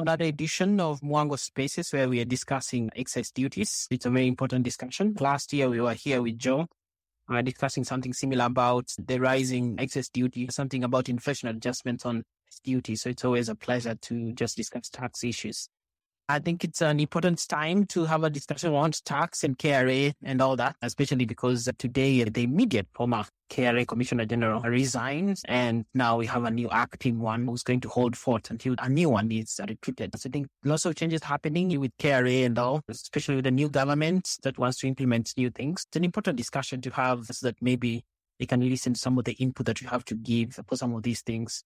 another edition of Mwango Spaces where we are discussing excess duties. It's a very important discussion. Last year we were here with Joe uh, discussing something similar about the rising excess duty, something about inflation adjustments on duty. So it's always a pleasure to just discuss tax issues. I think it's an important time to have a discussion around tax and KRA and all that, especially because today the immediate former KRA Commissioner General resigns and now we have a new acting one who's going to hold forth until a new one is recruited. So I think lots of changes happening with KRA and all, especially with the new government that wants to implement new things. It's an important discussion to have so that maybe they can listen to some of the input that you have to give for some of these things.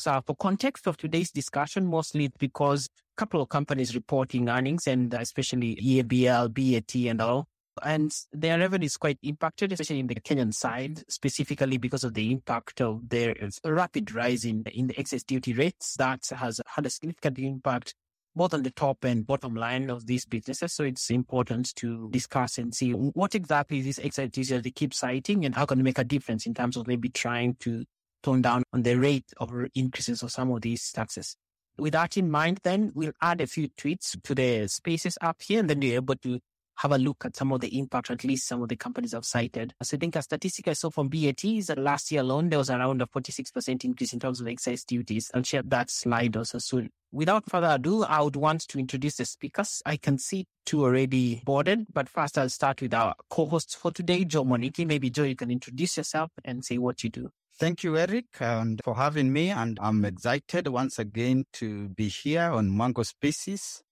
So for context of today's discussion, mostly because a couple of companies reporting earnings and especially EABL, BAT and all. And their revenue is quite impacted, especially in the Kenyan side, specifically because of the impact of their rapid rise in, in the excess duty rates. That has had a significant impact both on the top and bottom line of these businesses. So it's important to discuss and see what exactly these excess duties they keep citing and how can we make a difference in terms of maybe trying to tone down on the rate of increases of some of these taxes. With that in mind, then we'll add a few tweets to the spaces app here, and then you're able to have a look at some of the impact, at least some of the companies have cited. So I think a statistic I saw from BAT is that last year alone, there was around a 46% increase in terms of excise duties. I'll share that slide also soon. Without further ado, I would want to introduce the speakers. I can see two already boarded, but first I'll start with our co-hosts for today, Joe Moniki. Maybe Joe, you can introduce yourself and say what you do. Thank you, Eric, and for having me. And I'm excited once again to be here on Mwango Spaces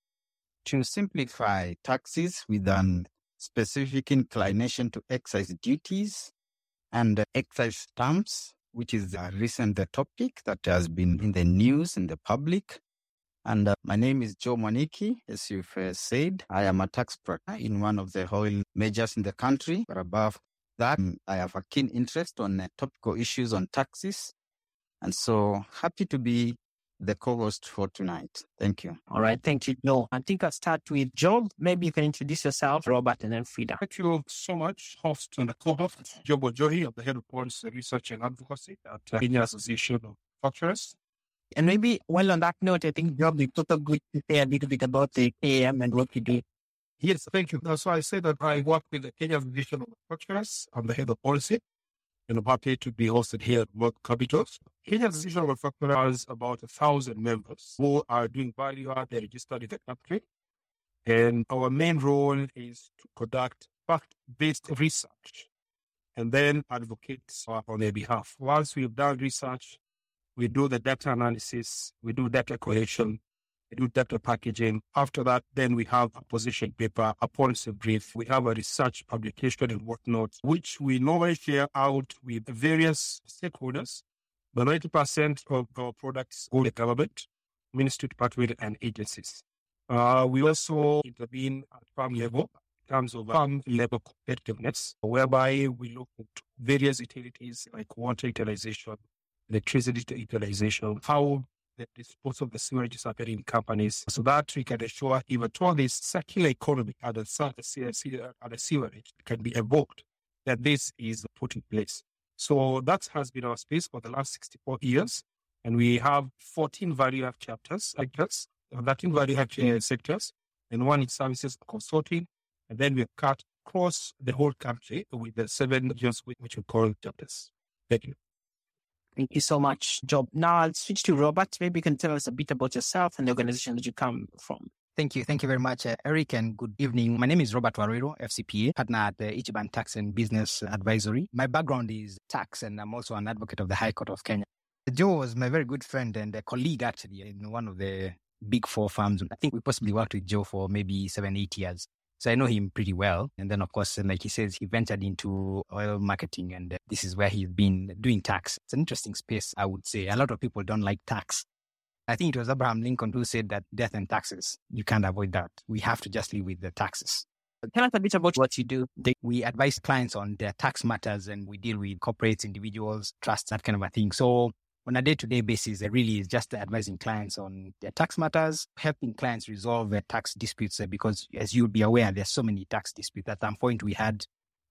to simplify taxes with an specific inclination to excise duties and excise stamps, which is a recent topic that has been in the news in the public. And uh, my name is Joe Moniki. As you've uh, said, I am a tax practitioner in one of the oil majors in the country. But above that, I have a keen interest on uh, topical issues on taxes. And so happy to be the co-host for tonight. Thank you. All right. Thank you, Joe. I think I'll start with Joe. Maybe you can introduce yourself, Robert, and then Frida. Thank you so much, host and co-host, Job Wanjohi. I'm the head of policy research and advocacy at the Kenya Association of Manufacturers. And maybe, well, on that note, I think Joe, you took a good to say a little bit about the AM and what you do. Yes, thank you. Why I say that I work with the Kenya Association of Manufacturers. I'm the head of policy, and I'm happy to be hosted here at Work Capitals. Kenya Association of Manufacturers has about a thousand members who are doing value add. They're registered in the country. And our main role is to conduct fact-based research and then advocate on their behalf. Once we've done research, we do the data analysis, we do data collection, we do data packaging. After that, then we have a position paper, a policy brief. We have a research publication and whatnot, which we normally share out with various stakeholders. The 90% of our products go to government, ministry department, and agencies. Uh, we also intervene at farm level in terms of farm level competitiveness, whereby we look at various utilities like water utilization, electricity utilization, how the disposal of the sewage in companies so that we can ensure even all this circular economy at the, at the sewerage can be evoked, that this is put in place. So that has been our space for the last 64 years. And we have 14 value chapters, sectors, 13 value add uh, sectors, and one in services consulting. And then we cut across the whole country with the seven regions which we call chapters. Thank you. Thank you so much, Job. Now I'll switch to Robert. Maybe you can tell us a bit about yourself and the organization that you come from. Thank you. Thank you very much, uh, Eric, and good evening. My name is Robert Waruiru, FCPA, partner at the Ichiban Tax and Business Advisory. My background is tax, and I'm also an advocate of the High Court of Kenya. Joe was my very good friend and a colleague, actually, in one of the big four firms. I think we possibly worked with Joe for maybe seven, eight years. So I know him pretty well. And then, of course, like he says, he ventured into oil marketing and uh, this is where he's been doing tax. It's an interesting space, I would say. A lot of people don't like tax. I think it was Abraham Lincoln who said that death and taxes, you can't avoid that. We have to just live with the taxes. Tell us a bit about what you do. We advise clients on their tax matters and we deal with corporates, individuals, trusts, that kind of a thing. So on a day-to-day basis, it really is just advising clients on their tax matters, helping clients resolve their tax disputes. Eh, because as you'll be aware, there's so many tax disputes. At some point, we had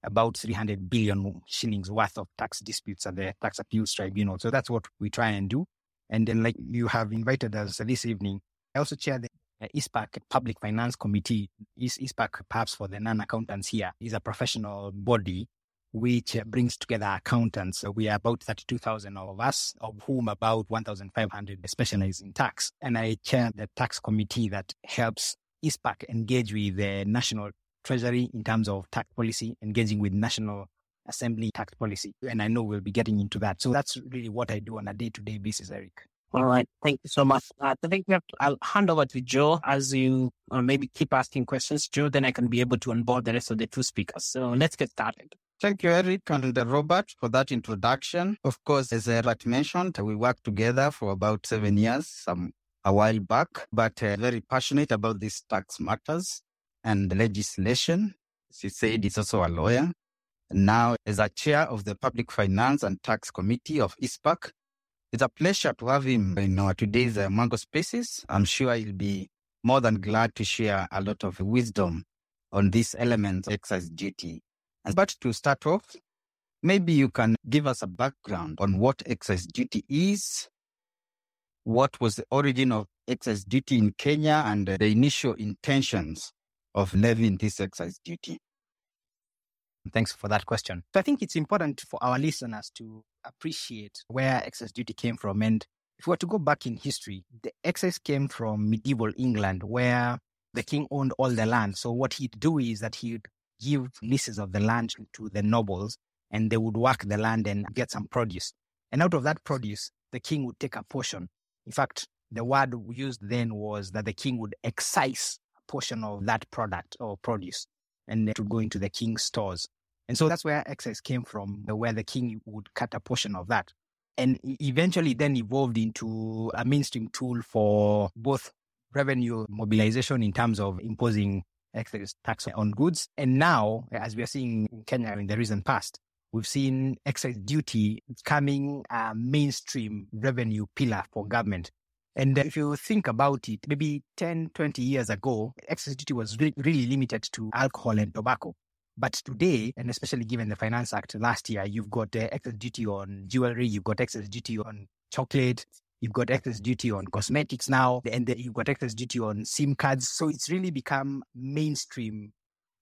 about 300 billion shillings worth of tax disputes at the tax appeals tribunal. So that's what we try and do. And then, like you have invited us this evening, I also chair the ICPAK Public Finance Committee. Is ICPAK, perhaps for the non-accountants here, is a professional body which uh, brings together accountants. So we are about 32,000 of us, of whom about 1,500 specialize in tax. And I chair the tax committee that helps ICPAK engage with the National Treasury in terms of tax policy, engaging with National Assembly tax policy. And I know we'll be getting into that. So that's really what I do on a day-to-day basis, Eric. All right. Thank you so much. Uh, I think we have to, I'll hand over to Joe as you uh, maybe keep asking questions, Joe, then I can be able to onboard the rest of the two speakers. So let's get started. Thank you, Eric and Robert, for that introduction. Of course, as Eric mentioned, we worked together for about seven years, some a while back, but uh, very passionate about these tax matters and legislation. She said he's also a lawyer. Now, as a chair of the Public Finance and Tax Committee of ICPAK, it's a pleasure to have him in our today's uh, Mwango Spaces. I'm sure he'll be more than glad to share a lot of wisdom on this element of excise duty. But to start off, maybe you can give us a background on what excise duty is, what was the origin of excise duty in Kenya, and the initial intentions of levying this excise duty. Thanks for that question. So I think it's important for our listeners to appreciate where excise duty came from. And if we were to go back in history, the excise came from medieval England, where the king owned all the land. So what he'd do is that he'd give leases of the land to the nobles, and they would work the land and get some produce. And out of that produce, the king would take a portion. In fact, the word used then was that the king would excise a portion of that product or produce and it would go into the king's stores. And so that's where excise came from, where the king would cut a portion of that. And eventually then evolved into a mainstream tool for both revenue mobilization in terms of imposing excise tax on goods. And now, as we are seeing in Kenya in the recent past, we've seen excise duty coming a mainstream revenue pillar for government. And if you think about it, maybe 10, 20 years ago, excise duty was re- really limited to alcohol and tobacco. But today, and especially given the Finance Act last year, you've got uh, excess duty on jewelry, you've got excess duty on chocolate, you've got excess duty on cosmetics now, and you've got excess duty on SIM cards. So it's really become mainstream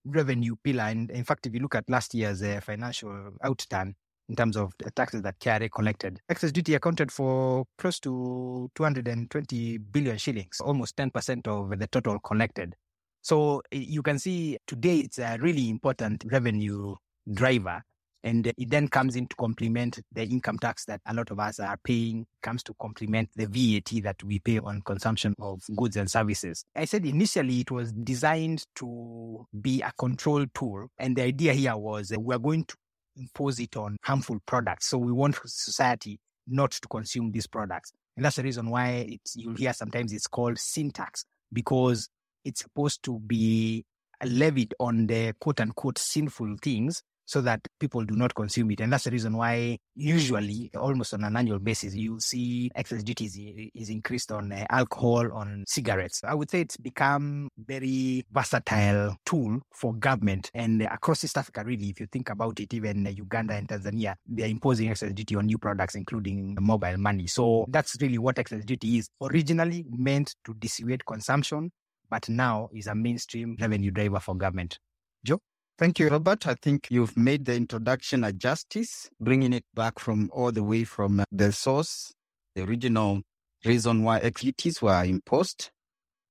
revenue pillar. And in fact, if you look at last year's uh, financial outturn, in terms of the taxes that KRA collected. Excess duty accounted for close to 220 billion shillings, almost 10% of the total collected. So you can see today it's a really important revenue driver. And it then comes in to complement the income tax that a lot of us are paying, comes to complement the VAT that we pay on consumption of goods and services. I said initially it was designed to be a control tool. And the idea here was we're going to impose it on harmful products. So we want society not to consume these products. And that's the reason why you'll hear sometimes it's called sin tax because it's supposed to be levied on the quote unquote sinful things so that people do not consume it. And that's the reason why usually almost on an annual basis, you see excess duties is increased on uh, alcohol, on cigarettes. I would say it's become very versatile tool for government and across East Africa, really, if you think about it, even Uganda and Tanzania, they're imposing excess duty on new products, including mobile money. So that's really what excess duty is originally meant to dissuade consumption, but now is a mainstream revenue driver for government. Joe? Thank you, Robert. I think you've made the introduction a justice, bringing it back from all the way from uh, the source, the original reason why equities were imposed.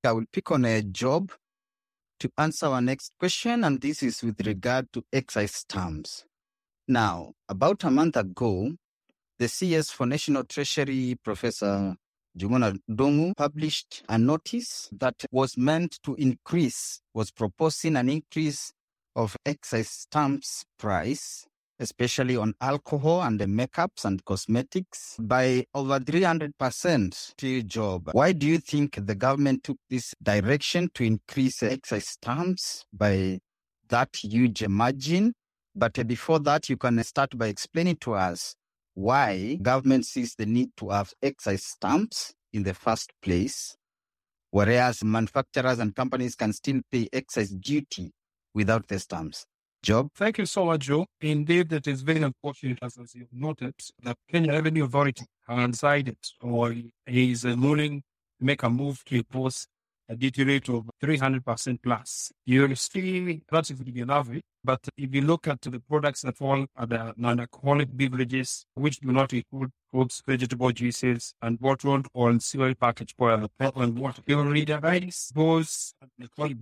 I will pick on a job to answer our next question, and this is with regard to excise stamps. Now, about a month ago, the CS for National Treasury, Professor Njuguna Ndung'u, published a notice that was meant to increase, was proposing an increase of excise stamps price, especially on alcohol and the makeups and cosmetics, by over 300% to job. Why do you think the government took this direction to increase excise stamps by that huge margin? But before that, you can start by explaining to us why government sees the need to have excise stamps in the first place, whereas manufacturers and companies can still pay excise duty without the stamps. Job? Thank you so much, Joe. Indeed, it is very unfortunate, as, you've noted, that Kenya Revenue Authority has decided or is ruling make a move to impose a duty rate of 300% plus. You're still relatively average, but if you look at the products that fall under non-alcoholic beverages, which do not include fruits, vegetable juices, and bottled or sealed packaged oil, and water, you will realize those alcoholic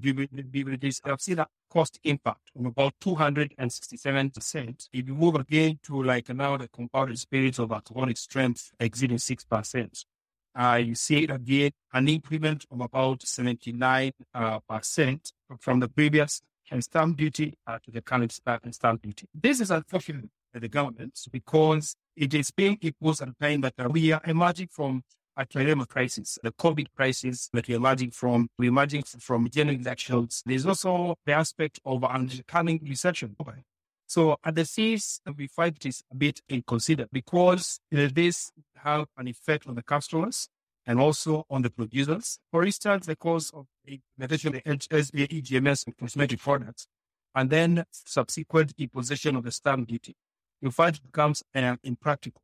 beverages have seen a cost impact of about 267%. If you move again to like now the compounded spirits of alcoholic strength exceeding 6%, uh, you see it again an increment of about 79 uh, percent from the previous stamp duty uh, to the current stamp duty. This is unfortunate for the government because it is being imposed at a time that we are emerging from a trilemma crisis, the COVID crisis that we're emerging from, we're emerging from general elections. There's also the aspect of an coming recession. So at the seas, we find it is a bit inconsidered because this have an effect on the customers and also on the producers. For instance, the cost of the implementation of the HSBA EGMS cosmetic products and then subsequent imposition of the stamp duty, you find it becomes uh, impractical.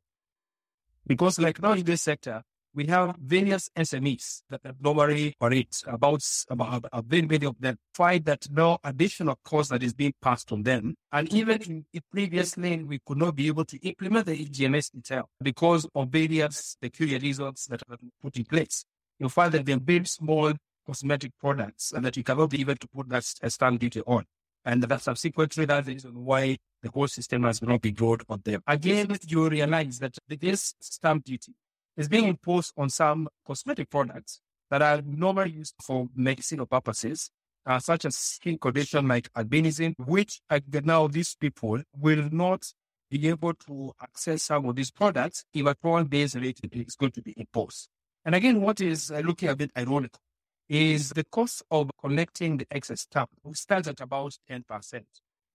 Because like now in this sector, we have various SMEs that normally operate about, about a very many of them find that no additional cost that is being passed on them. And even in, in previously, we could not be able to implement the EGMS itself because of various peculiar reasons that have been put in place. You find that they're very small cosmetic products and that you cannot be able to put that stamp duty on. And that subsequently, that's reason why the whole system has not been brought on them. Again, you realize that this stamp duty is being imposed on some cosmetic products that are normally used for medicinal purposes, uh, such as skin condition like albinism, which uh, now these people will not be able to access some of these products if a foreign-based rate is going to be imposed. And again, what is uh, looking a bit ironic is the cost of collecting the excess stamp stands at about 10%.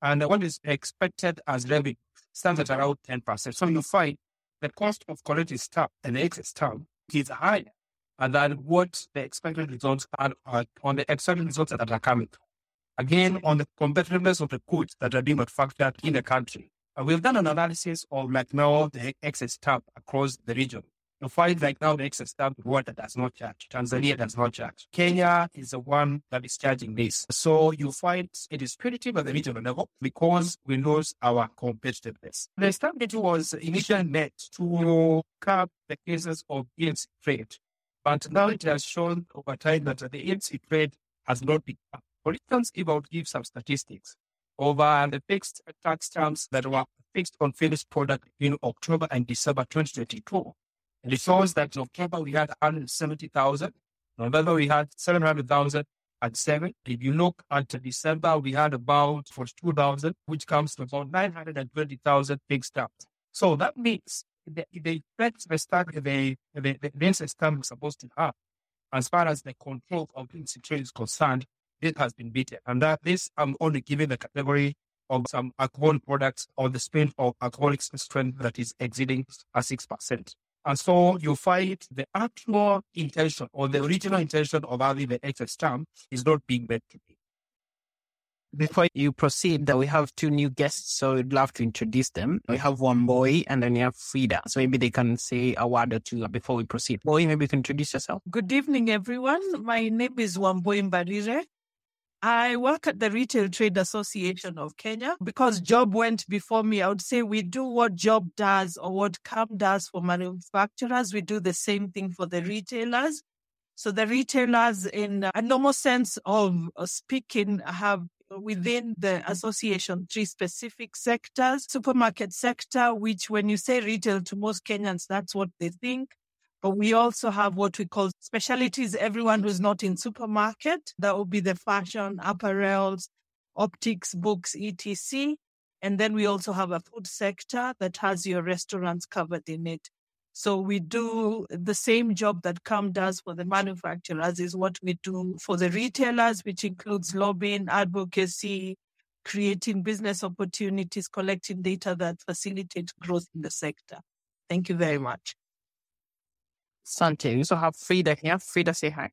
And what is expected as revenue stands at around 10%. So you find the cost of collecting stamp and the excess stamp is higher than what the expected results are, on the expected results that are coming. Again, on the competitiveness of the goods that are being manufactured in the country. We've done an analysis of now the excess stamp across the region. You find like now the excess stamp Rwanda does not charge. Tanzania does not charge. Kenya is the one that is charging this. So you find it is punitive at the regional level because we lose our competitiveness. The stamp duty was initially meant to curb the cases of illicit trade. But now it has shown over time that the illicit trade has not been up. For instance, if I would give some statistics over the fixed tax terms that were fixed on finished product in October and December 2022, and it shows that in we had 170,000. November we had 700,000 at seven. If you look at December, we had about 42,000, which comes to about 920,000 fixed up. So that means the, the effect the the, the, the, the system is supposed to have, as far as the control of the trade is concerned, it has been beaten. And that this, I'm only giving the category of some alcohol products or the spend of alcoholic strength that is exceeding a 6%. And so you find the actual intention or the original intention of having the excess stamp is not being met to be. Before you proceed, that we have two new guests, so we'd love to introduce them. We have Wambui and then we have Frida. So maybe they can say a word or two before we proceed. Boy, maybe you can introduce yourself. Good evening, everyone. My name is Wambui Mbarire. I work at the Retail Trade Association of Kenya. Because Job went before me, I would say we do what Job does or what KAM does for manufacturers. We do the same thing for the retailers. So the retailers, in a normal sense of uh, speaking, have within the association three specific sectors supermarket sector which when you say retail to most kenyans that's what they think but we also have what we call specialties. Everyone who's not in supermarket, that would be the fashion, apparels, optics, books, etc. And then we also have a food sector that has your restaurants covered in it. So we do the same job that KAM does for the manufacturers is what we do for the retailers, which includes lobbying, advocacy, creating business opportunities, collecting data that facilitate growth in the sector. Thank you very much. Sante. We also have Frida here. Frida, say hi.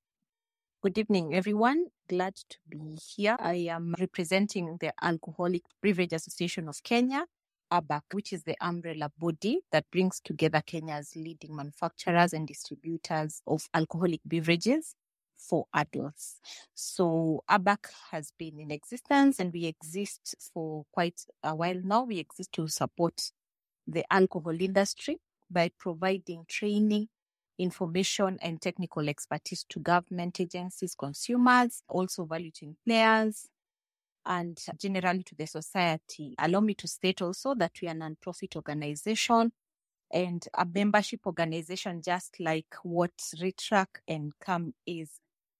Good evening, everyone. Glad to be here. I am representing the Alcoholic Beverage Association of Kenya. ABAK, which is the umbrella body that brings together Kenya's leading manufacturers and distributors of alcoholic beverages for adults. So ABAK has been in existence and we exist for quite a while now. We exist to support the alcohol industry by providing training, information, and technical expertise to government agencies, consumers, also value chain players, and generally to the society. Allow me to state also that we are a non-profit organization and a membership organization, just like what RETRAK and KAM is.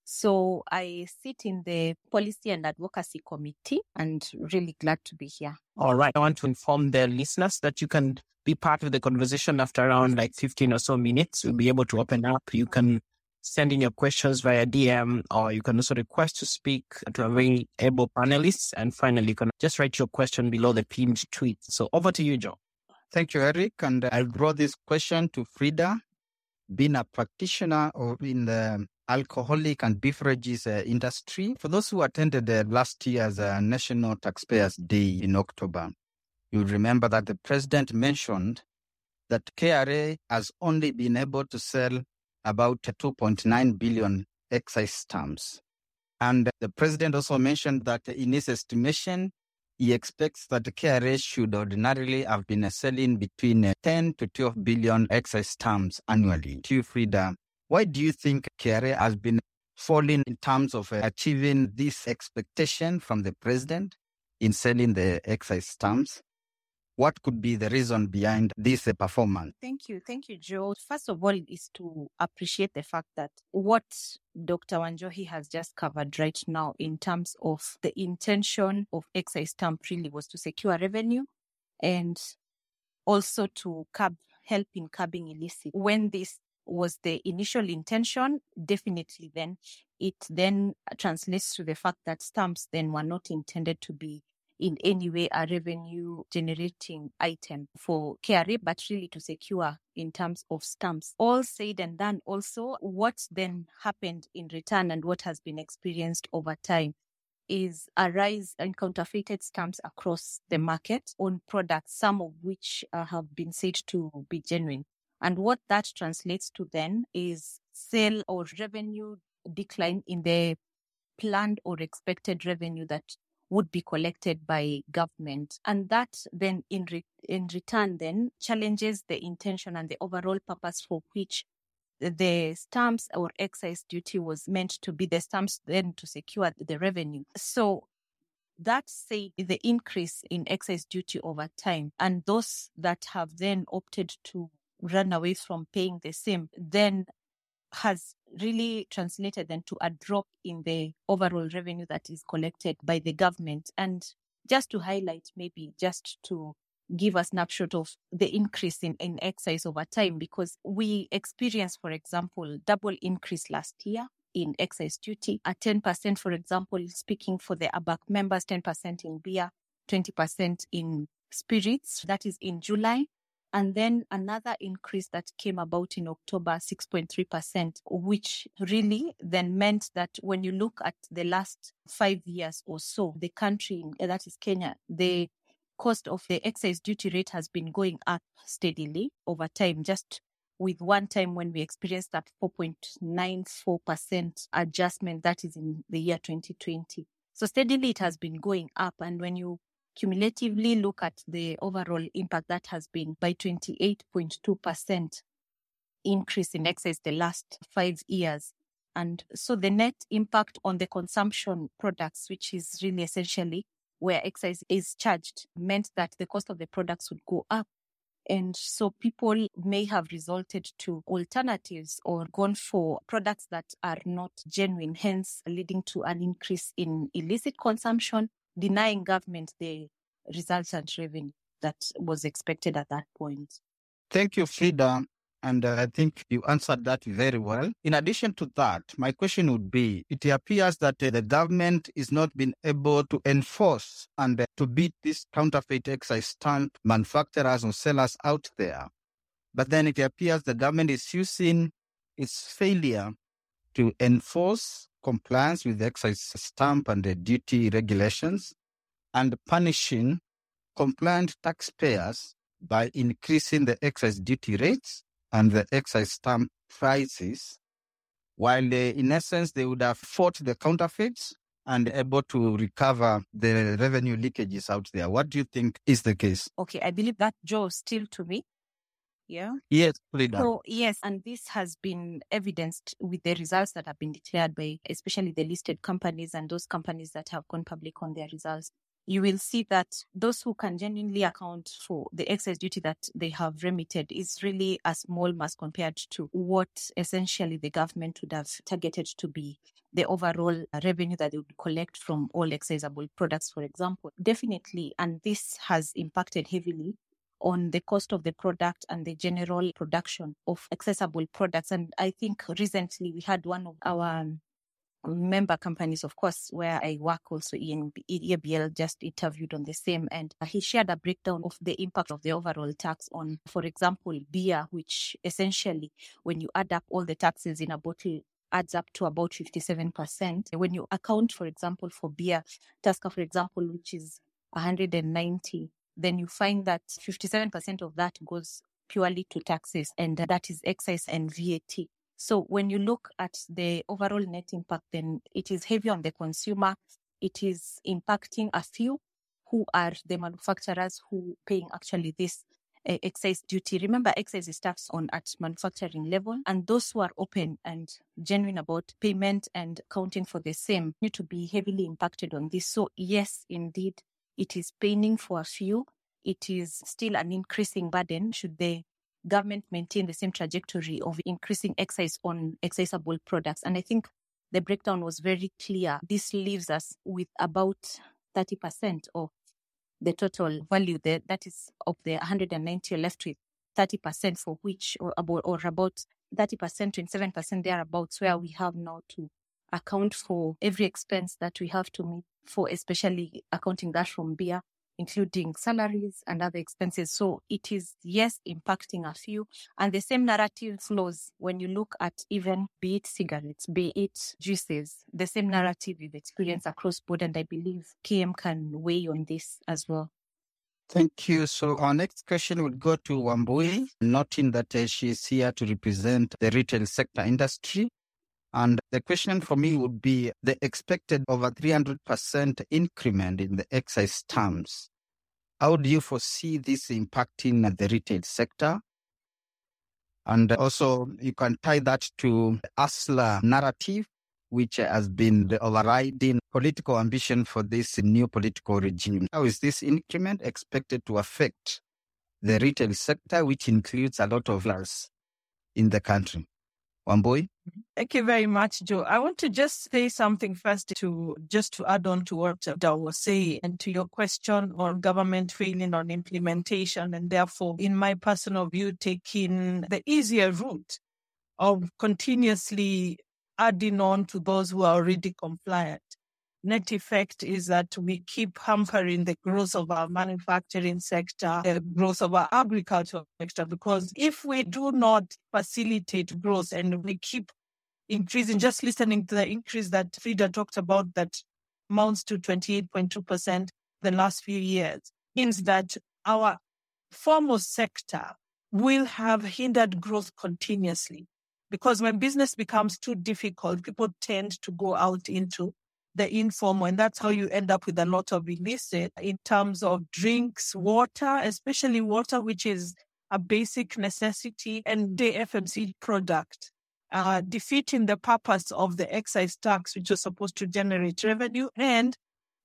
So I sit in the policy and advocacy committee and really glad to be here. All right. I want to inform the listeners that you can be part of the conversation after around like 15 or so minutes. You'll be able to open up. You can send in your questions via DM or you can also request to speak to a very able panelist. And finally, you can just write your question below the pinned tweet. So over to you, Joe. Thank you, Eric. And I'll draw this question to Frida, being a practitioner or in the alcoholic and beverages uh, industry. For those who attended uh, last year's uh, National Taxpayers Day in October, you remember that the president mentioned that KRA has only been able to sell about 2.9 billion excise stamps. And the president also mentioned that in his estimation, he expects that KRA should ordinarily have been selling between 10 to 12 billion excise stamps annually. To Frida, why do you think KRA has been falling in terms of uh, achieving this expectation from the president in selling the excise stamps? What could be the reason behind this uh, performance? Thank you. Thank you, Joe. First of all, is to appreciate the fact that what Dr. Wanjohi has just covered right now in terms of the intention of excise stamp really was to secure revenue and also to curb, help in curbing illicit. When this was the initial intention, definitely then it then translates to the fact that stamps then were not intended to be in any way a revenue generating item for KRA, but really to secure in terms of stamps. All said and done, also, what then happened in return and what has been experienced over time is a rise in counterfeited stamps across the market on products, some of which uh, have been said to be genuine. And what that translates to then is sale or revenue decline in the planned or expected revenue that would be collected by government. And that then in, re- in return then challenges the intention and the overall purpose for which the stamps or excise duty was meant to be the stamps then to secure the revenue. So that said, the increase in excise duty over time and those that have then opted to run away from paying the same then has really translated then to a drop in the overall revenue that is collected by the government. And just to highlight, maybe just to give a snapshot of the increase in, in excise over time, because we experienced, for example, double increase last year in excise duty at 10%, for example, speaking for the ABAK members, 10% in beer, 20% in spirits. That is in July. And then another increase that came about in October, 6.3%, which really then meant that when you look at the last five years or so, the country, eh, that is Kenya, the cost of the excise duty rate has been going up steadily over time, just with one time when we experienced that 4.94% adjustment, that is in the year 2020. So steadily it has been going up. And when you cumulatively look at the overall impact that has been by 28.2% increase in excess the last five years. And so the net impact on the consumption products, which is really essentially where excise is charged, meant that the cost of the products would go up. And so people may have resorted to alternatives or gone for products that are not genuine, hence leading to an increase in illicit consumption denying government the results and revenue that was expected at that point. Thank you, Frida. And uh, I think you answered that very well. In addition to that, my question would be it appears that uh, the government is not being able to enforce and uh, to beat these counterfeit excise stamp manufacturers or sellers out there. But then it appears the government is using its failure to enforce compliance with the excise stamp and the duty regulations and punishing compliant taxpayers by increasing the excise duty rates and the excise stamp prices, while they, in essence they would have fought the counterfeits and able to recover the revenue leakages out there. What do you think is the case? Okay, I believe that Joe still to me. Yeah. Yes, Frida. So yes, and this has been evidenced with the results that have been declared by especially the listed companies and those companies that have gone public on their results. You will see that those who can genuinely account for the excess duty that they have remitted is really a small mass compared to what essentially the government would have targeted to be the overall revenue that they would collect from all excisable products, for example. Definitely, and this has impacted heavily on the cost of the product and the general production of excisable products. And I think recently we had one of our um, member companies, of course, where I work also in EABL just interviewed on the same and he shared a breakdown of the impact of the overall tax on, for example, beer, which essentially when you add up all the taxes in a bottle adds up to about 57%. When you account, for example, for beer, Tusker, for example, which is 190, then you find that 57% of that goes purely to taxes and that is excise and VAT. So when you look at the overall net impact, then it is heavy on the consumer. It is impacting a few who are the manufacturers who paying actually this uh, excise duty. Remember, excise is taxed on at manufacturing level, and those who are open and genuine about payment and accounting for the same need to be heavily impacted on this. So yes, indeed, it is paining for a few. It is still an increasing burden should the government maintain the same trajectory of increasing excise on excisable products. And I think the breakdown was very clear. This leaves us with about 30% of the total value that, that is of the 190 left with 30% for which or about or about 30% 27% thereabouts where we have now to account for every expense that we have to meet for especially accounting that from beer including salaries and other expenses. So it is, yes, impacting a few. And the same narrative flows when you look at even be it cigarettes, be it juices, the same narrative is experienced across board. And I believe KM can weigh on this as well. Thank you. So our next question would go to Wambui, noting that uh, she is here to represent the retail sector industry. And the question for me would be the expected over 300% increment in the excise terms. How do you foresee this impacting the retail sector? And also, you can tie that to the Hustler narrative, which has been the overriding political ambition for this new political regime. How is this increment expected to affect the retail sector, which includes a lot of us in the country? Wambui? Thank you very much, Joe. I want to just say something first to just to add on to what Dow was saying and to your question on government failing on implementation and therefore, in my personal view, taking the easier route of continuously adding on to those who are already compliant net effect is that we keep hampering the growth of our manufacturing sector, the growth of our agricultural sector, because if we do not facilitate growth and we keep increasing, just listening to the increase that Frida talked about that amounts to 28.2% the last few years, means that our formal sector will have hindered growth continuously. Because when business becomes too difficult, people tend to go out into the informal, and that's how you end up with a lot of illicit in terms of drinks, water, especially water, which is a basic necessity, and the FMC product. Uh, defeating the purpose of the excise tax, which was supposed to generate revenue, and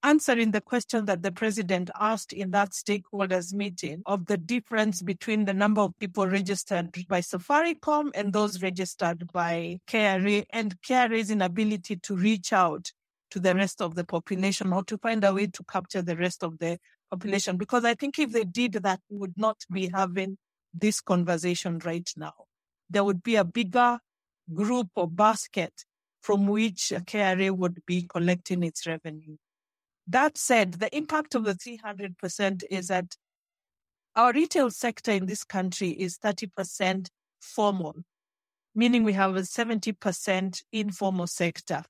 answering the question that the president asked in that stakeholders meeting of the difference between the number of people registered by Safaricom and those registered by KRA and KRA's inability to reach out to the rest of the population or to find a way to capture the rest of the population. Because I think if they did that, we would not be having this conversation right now. There would be a bigger group or basket from which KRA would be collecting its revenue. That said, the impact of the 300% is that our retail sector in this country is 30% formal, meaning we have a 70% informal sector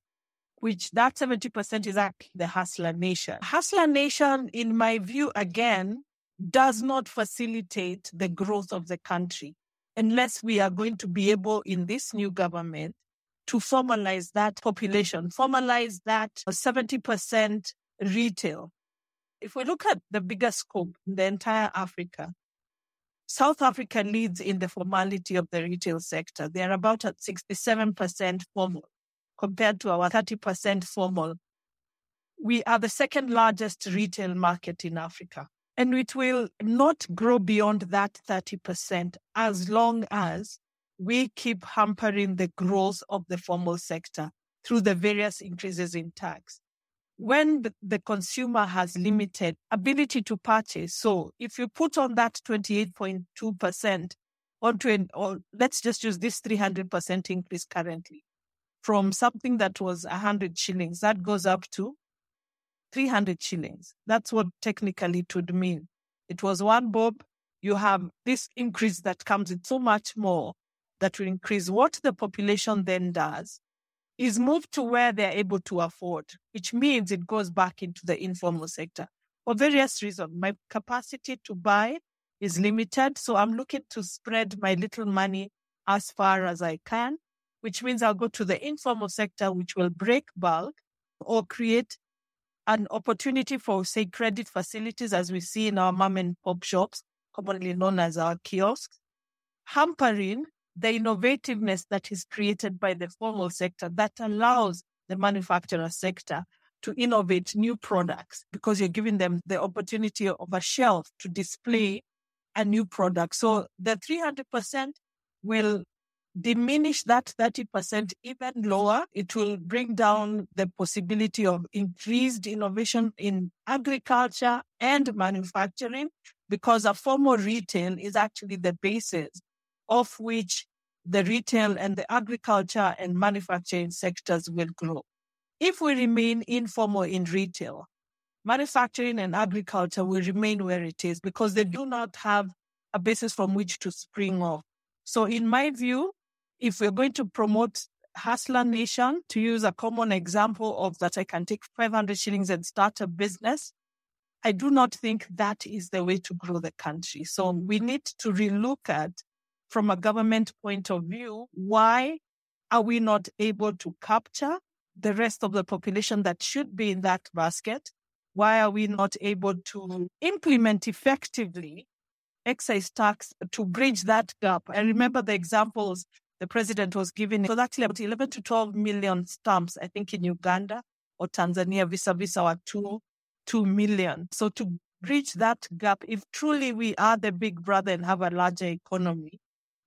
which that 70% is actually the Hustler Nation. Hustler Nation, in my view, again, does not facilitate the growth of the country unless we are going to be able in this new government to formalize that population, formalize that 70% retail. If we look at the bigger scope in the entire Africa, South Africa leads in the formality of the retail sector. They are about at 67% formal compared to our 30% formal. We are the second largest retail market in Africa. And it will not grow beyond that 30% as long as we keep hampering the growth of the formal sector through the various increases in tax. When the, consumer has limited ability to purchase, so if you put on that 28.2% onto an, or let's just use this 300% increase currently from something that was 100 shillings, that goes up to 300 shillings. That's what technically it would mean. It was one bob. You have this increase that comes with so much more that will increase. What the population then does is move to where they're able to afford, which means it goes back into the informal sector for various reasons. My capacity to buy is limited. So I'm looking to spread my little money as far as I can, which means I'll go to the informal sector, which will break bulk or create an opportunity for, say, credit facilities, as we see in our mom and pop shops, commonly known as our kiosks, hampering the innovativeness that is created by the formal sector that allows the manufacturer sector to innovate new products because you're giving them the opportunity of a shelf to display a new product. So the 300% will diminish that 30% even lower. It will bring down the possibility of increased innovation in agriculture and manufacturing because a formal retail is actually the basis of which the retail and the agriculture and manufacturing sectors will grow. If we remain informal in retail, manufacturing and agriculture will remain where it is because they do not have a basis from which to spring off. So, in my view, if we're going to promote Hustler Nation, to use a common example of that, I can take 500 shillings and start a business. I do not think that is the way to grow the country. So we need to relook at, from a government point of view, why are we not able to capture the rest of the population that should be in that basket? Why are we not able to implement effectively excise tax to bridge that gap? I remember the examples the president was giving. It was actually about 11 to 12 million stamps, I think, in Uganda or Tanzania vis-a-vis our two, 2 million. So to bridge that gap, if truly we are the big brother and have a larger economy,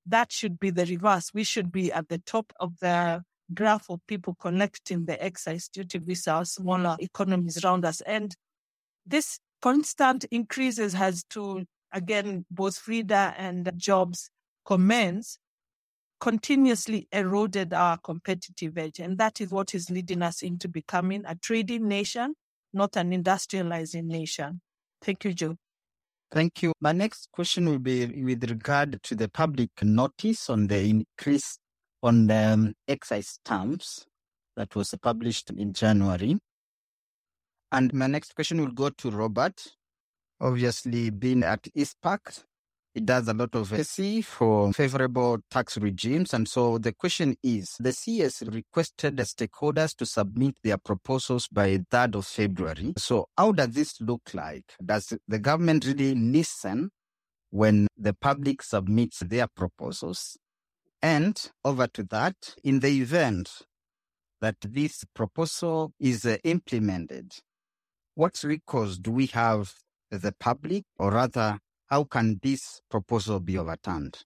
that should be the reverse. We should be at the top of the graph of people collecting the excise duty our smaller economies around us. And this constant increases has to, again, both Frida and Jobs comments continuously eroded our competitive edge. And that is what is leading us into becoming a trading nation, not an industrializing nation. Thank you, Joe. Thank you. My next question will be with regard to the public notice on the increase on the um, excise stamps that was published in January. And my next question will go to Robert. Obviously, being at ICPAK, it does a lot of advocacy for favorable tax regimes. And so the question is, the CS requested the stakeholders to submit their proposals by 3rd of February. So how does this look like? Does the government really listen when the public submits their proposals? And over to that, in the event that this proposal is uh, implemented, what recourse do we have the public, or rather, how can this proposal be overturned?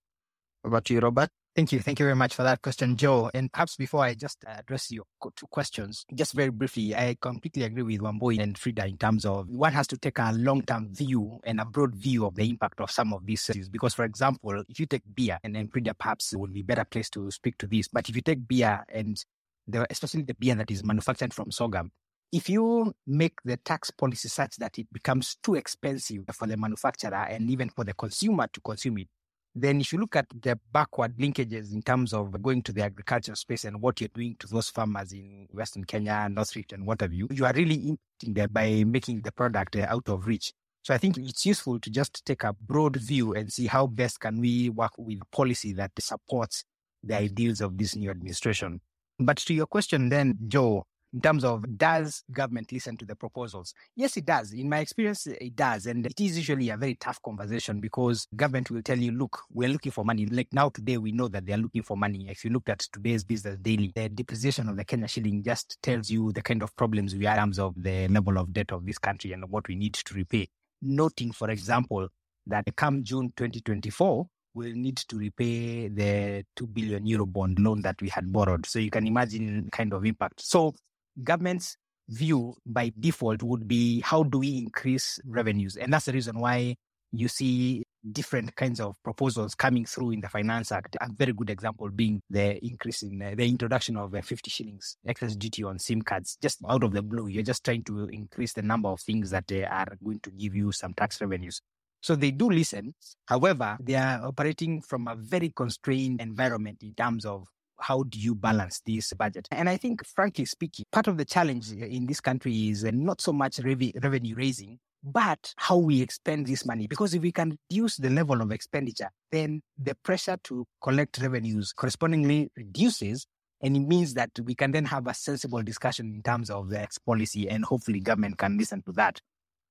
Over to you, Robert. Thank you. Thank you very much for that question, Joe. And perhaps before I just address your two questions, just very briefly, I completely agree with Wambui and Frida in terms of one has to take a long-term view and a broad view of the impact of some of these issues. Because, for example, if you take beer, and then Frida perhaps would be better placed to speak to this, but if you take beer and the, especially the beer that is manufactured from sorghum, if you make the tax policy such that it becomes too expensive for the manufacturer and even for the consumer to consume it, then if you look at the backward linkages in terms of going to the agricultural space and what you're doing to those farmers in Western Kenya, North Rift, and what have you, you are really impacting them by making the product uh, out of reach. So I think it's useful to just take a broad view and see how best can we work with policy that supports the ideals of this new administration. But to your question then, Joe, in terms of does government listen to the proposals? Yes, it does. In my experience, it does. And it is usually a very tough conversation because government will tell you, look, we're looking for money. Like now today, we know that they're looking for money. If you looked at today's business daily, the depreciation of the Kenya shilling just tells you the kind of problems we are in terms of the level of debt of this country and what we need to repay. Noting, for example, that come June 2024, we'll need to repay the 2 billion euro bond loan that we had borrowed. So you can imagine kind of impact. So government's view by default would be how do we increase revenues? And that's the reason why you see different kinds of proposals coming through in the Finance Act. A very good example being the increase in uh, the introduction of uh, 50 shillings excise duty on SIM cards, just out of the blue. You're just trying to increase the number of things that uh, are going to give you some tax revenues. So they do listen. However, they are operating from a very constrained environment in terms of how do you balance this budget? And I think, frankly speaking, part of the challenge uh, in this country is uh, not so much rev- revenue raising, but how we expend this money. Because if we can reduce the level of expenditure, then the pressure to collect revenues correspondingly reduces. And it means that we can then have a sensible discussion in terms of the policy, and hopefully government can listen to that.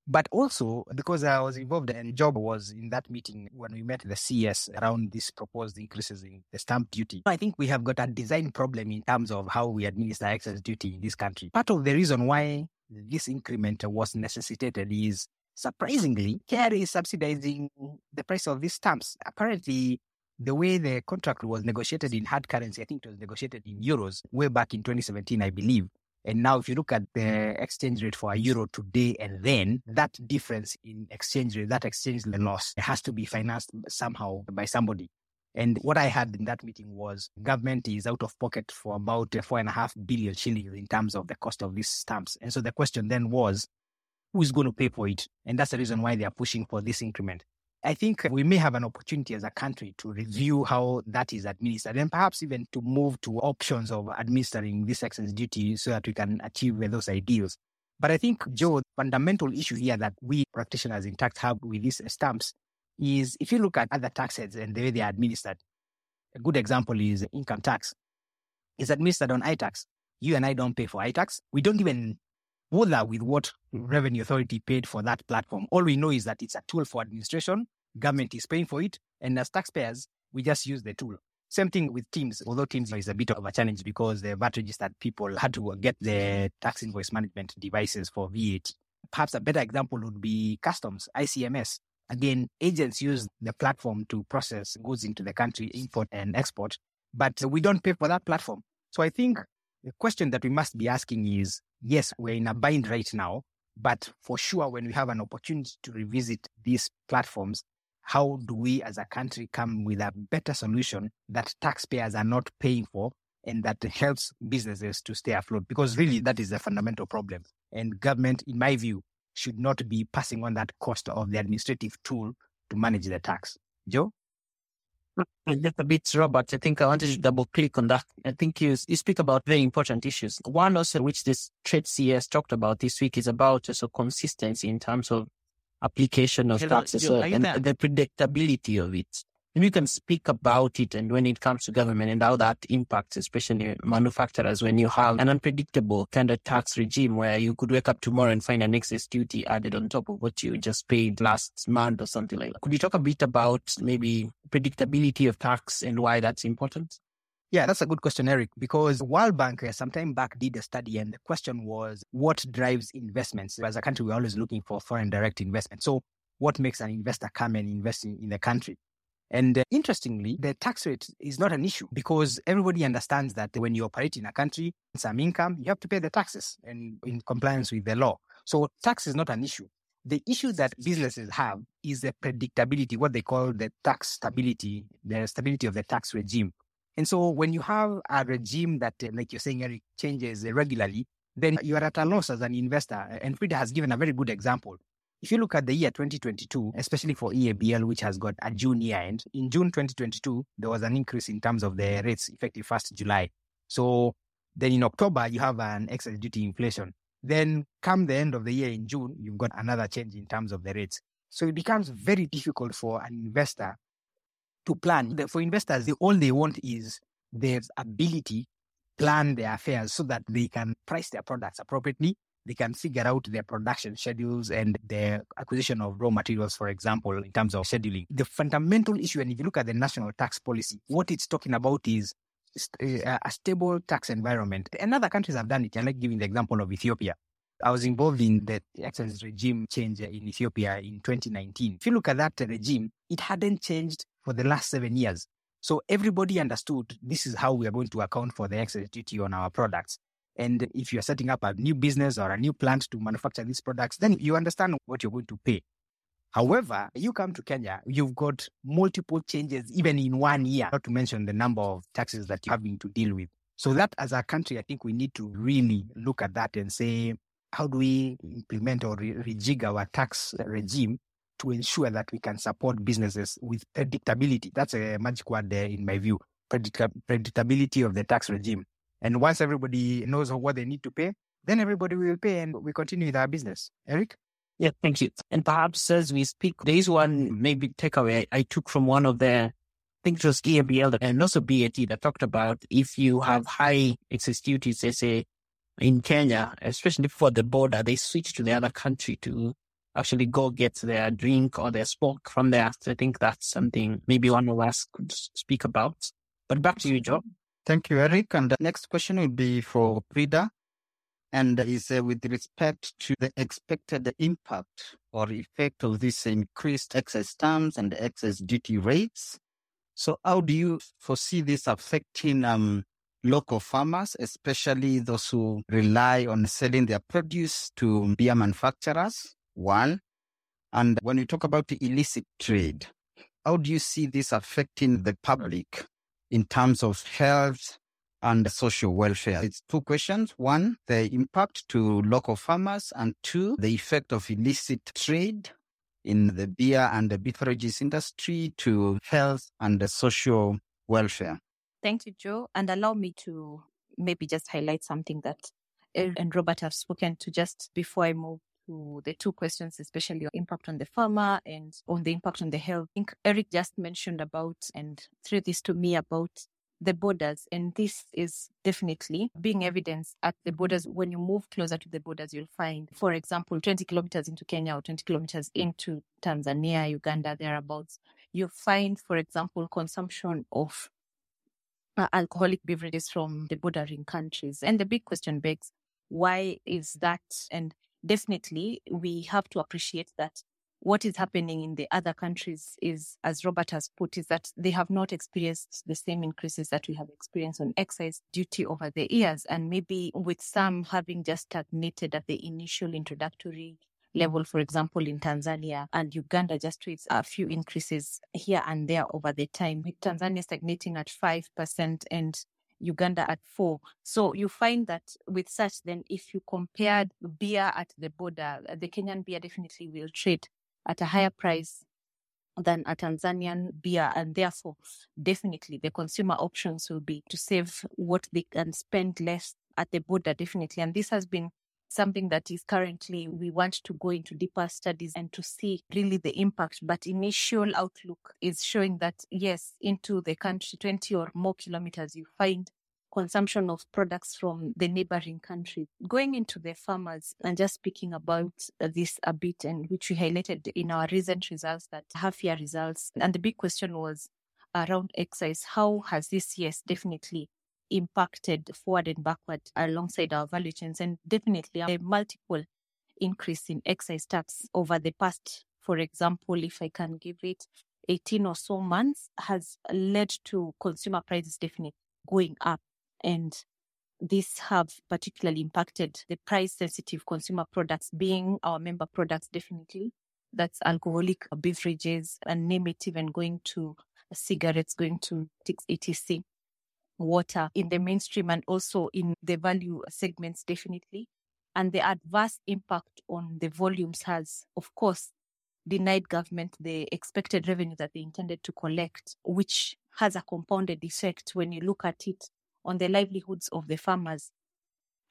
But also because I was involved and Job was in that meeting when we met the CS around these proposed increases in the stamp duty. I think we have got a design problem in terms of how we administer excise duty in this country. Part of the reason why this increment was necessitated is surprisingly, KRA is subsidizing the price of these stamps. Apparently, the way the contract was negotiated in hard currency, I think it was negotiated in euros way back in 2017, I believe. And now, if you look at the mm-hmm. exchange rate for a euro today and then, mm-hmm. that difference in exchange rate, that exchange loss has to be financed somehow by somebody. And what I had in that meeting was government is out of pocket for about four and a half billion shillings in terms of the cost of these stamps. And so the question then was, who's going to pay for it? And that's the reason why they are pushing for this increment. I think we may have an opportunity as a country to review how that is administered and perhaps even to move to options of administering this excise duty so that we can achieve those ideals. But I think, Joe, the fundamental issue here that we practitioners in tax have with these stamps is if you look at other taxes and the way they are administered, a good example is income tax. It's administered on iTax. You and I don't pay for iTax. We don't even bother with what revenue authority paid for that platform. All we know is that it's a tool for administration. Government is paying for it. And as taxpayers, we just use the tool. Same thing with TIMS, although TIMS is a bit of a challenge because the VAT registered people had to get the tax invoice management devices for VAT. Perhaps a better example would be customs, ICMS. Again, agents use the platform to process goods into the country, import and export, but we don't pay for that platform. So I think the question that we must be asking is yes, we're in a bind right now, but for sure, when we have an opportunity to revisit these platforms, how do we as a country come with a better solution that taxpayers are not paying for and that helps businesses to stay afloat? Because really, that is a fundamental problem. And government, in my view, should not be passing on that cost of the administrative tool to manage the tax. Joe? Hmm, just a bit, Robert. I think I wanted to double click on that. I think you, you speak about very important issues. One also, which this trade CS talked about this week, is about uh, also consistency in terms of application of Hello, taxes uh, are you and there? the predictability of it. And you can speak about it and when it comes to government and how that impacts, especially manufacturers, when you have an unpredictable kind of tax regime where you could wake up tomorrow and find an excise duty added on top of what you just paid last month or something like that. Could you talk a bit about maybe predictability of tax and why that's important? Yeah, that's a good question, Eric, because World Bank some time back did a study and the question was what drives investments? As a country, we're always looking for foreign direct investment. So what makes an investor come and invest in, in the country? And uh, interestingly, the tax rate is not an issue because everybody understands that when you operate in a country, some income, you have to pay the taxes and in compliance with the law. So tax is not an issue. The issue that businesses have is the predictability, what they call the tax stability, the stability of the tax regime. And so when you have a regime that, uh, like you're saying, Eric, changes regularly, then you are at a loss as an investor. And Frida has given a very good example. If you look at the year 2022, especially for EABL, which has got a June year end, in June 2022, there was an increase in terms of the rates effective 1st July. So then in October, you have an excise duty inflation. Then come the end of the year in June, you've got another change in terms of the rates. So it becomes very difficult for an investor to plan. For investors, the, all they want is their ability plan their affairs so that they can price their products appropriately. They can figure out their production schedules and their acquisition of raw materials, for example, in terms of scheduling. The fundamental issue, and if you look at the national tax policy, what it's talking about is uh, a stable tax environment. And other countries have done it. I like giving the example of Ethiopia. I was involved in the excise regime change in Ethiopia in 2019. If you look at that regime, it hadn't changed for the last seven years. So everybody understood this is how we are going to account for the excise duty on our products. And if you're setting up a new business or a new plant to manufacture these products, then you understand what you're going to pay. However, you come to Kenya, you've got multiple changes even in one year, not to mention the number of taxes that you're having to deal with. So that as a country, I think we need to really look at that and say, how do we implement or re- rejig our tax regime to ensure that we can support businesses with predictability? That's a magic word there in my view, predictability of the tax regime. And once everybody knows what they need to pay, then everybody will pay and we continue with our business. Eric? Yeah, thank you. And perhaps as we speak, there is one maybe takeaway I, took from one of the, I think it was EABL and also BAT that talked about if you have high excise duties, they say in Kenya, especially for the border, they switch to the other country to actually go get their drink or their smoke from there. So I think that's something maybe one of us could speak about. But back to you, Joe. Thank you, Eric. And the next question will be for Frida and is uh, with respect to the expected impact or effect of this increased excise stamps and excise duty rates. So how do you foresee this affecting um, local farmers, especially those who rely on selling their produce to beer manufacturers? One. And when you talk about illicit trade, how do you see this affecting the public in terms of health and social welfare. It's two questions. One, the impact to local farmers, and two, the effect of illicit trade in the beer and the beverages industry to health and the social welfare. Thank you, Joe. And allow me to maybe just highlight something that and Robert have spoken to just before I move to the two questions, especially on impact on the farmer and on the impact on the health. I think Eric just mentioned about and threw this to me about the borders. And this is definitely being evidence at the borders. When you move closer to the borders, you'll find, for example, 20 kilometers into Kenya or 20 kilometers into Tanzania, Uganda, thereabouts, you find, for example, consumption of uh, alcoholic beverages from the bordering countries. And the big question begs, why is that? And definitely we have to appreciate that what is happening in the other countries is, as Robert has put, is that they have not experienced the same increases that we have experienced on excise duty over the years. And maybe with some having just stagnated at the initial introductory level, for example, in Tanzania and Uganda, just with a few increases here and there over the time, Tanzania stagnating at 5% and Uganda at four. So you find that with such, then if you compared beer at the border, the Kenyan beer definitely will trade at a higher price than a Tanzanian beer. And therefore, definitely the consumer options will be to save what they can spend less at the border, definitely. And this has been something that is currently, we want to go into deeper studies and to see really the impact. But initial outlook is showing that, yes, into the country, 20 or more kilometers, you find consumption of products from the neighboring countries. Going into the farmers and just speaking about this a bit, and which we highlighted in our recent results, that half year results. And the big question was around excise. How has this, yes, definitely impacted forward and backward alongside our value chains? And definitely a multiple increase in excise tax over the past, for example, if I can give it 18 or so months, has led to consumer prices definitely going up and this have particularly impacted the price sensitive consumer products being our member products definitely that's alcoholic beverages and name it even going to cigarettes going to etc water in the mainstream and also in the value segments definitely and the adverse impact on the volumes has of course denied government the expected revenue that they intended to collect which has a compounded effect when you look at it on the livelihoods of the farmers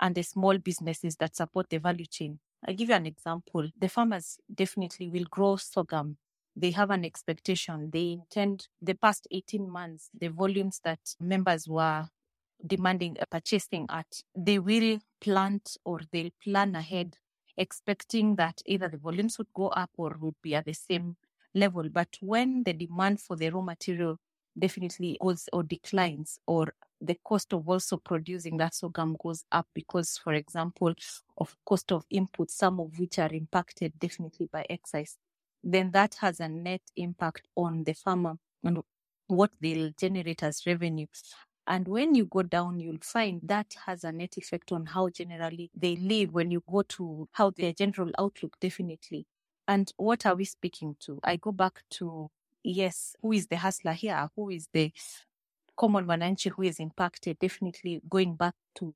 and the small businesses that support the value chain. I'll give you an example. The farmers definitely will grow sorghum. They have an expectation. They intend the past 18 months, the volumes that members were demanding uh, purchasing at, they will plant or they'll plan ahead, expecting that either the volumes would go up or would be at the same level. But when the demand for the raw material definitely goes or declines, or the cost of also producing that sorghum goes up because, for example, of cost of inputs, some of which are impacted definitely by excise, then that has a net impact on the farmer and what they'll generate as revenue. And when you go down, you'll find that has a net effect on how generally they live when you go to how their general outlook, definitely. And what are we speaking to? I go back to, yes, who is the hustler here? Who is the common wananchi who is impacted? Definitely going back to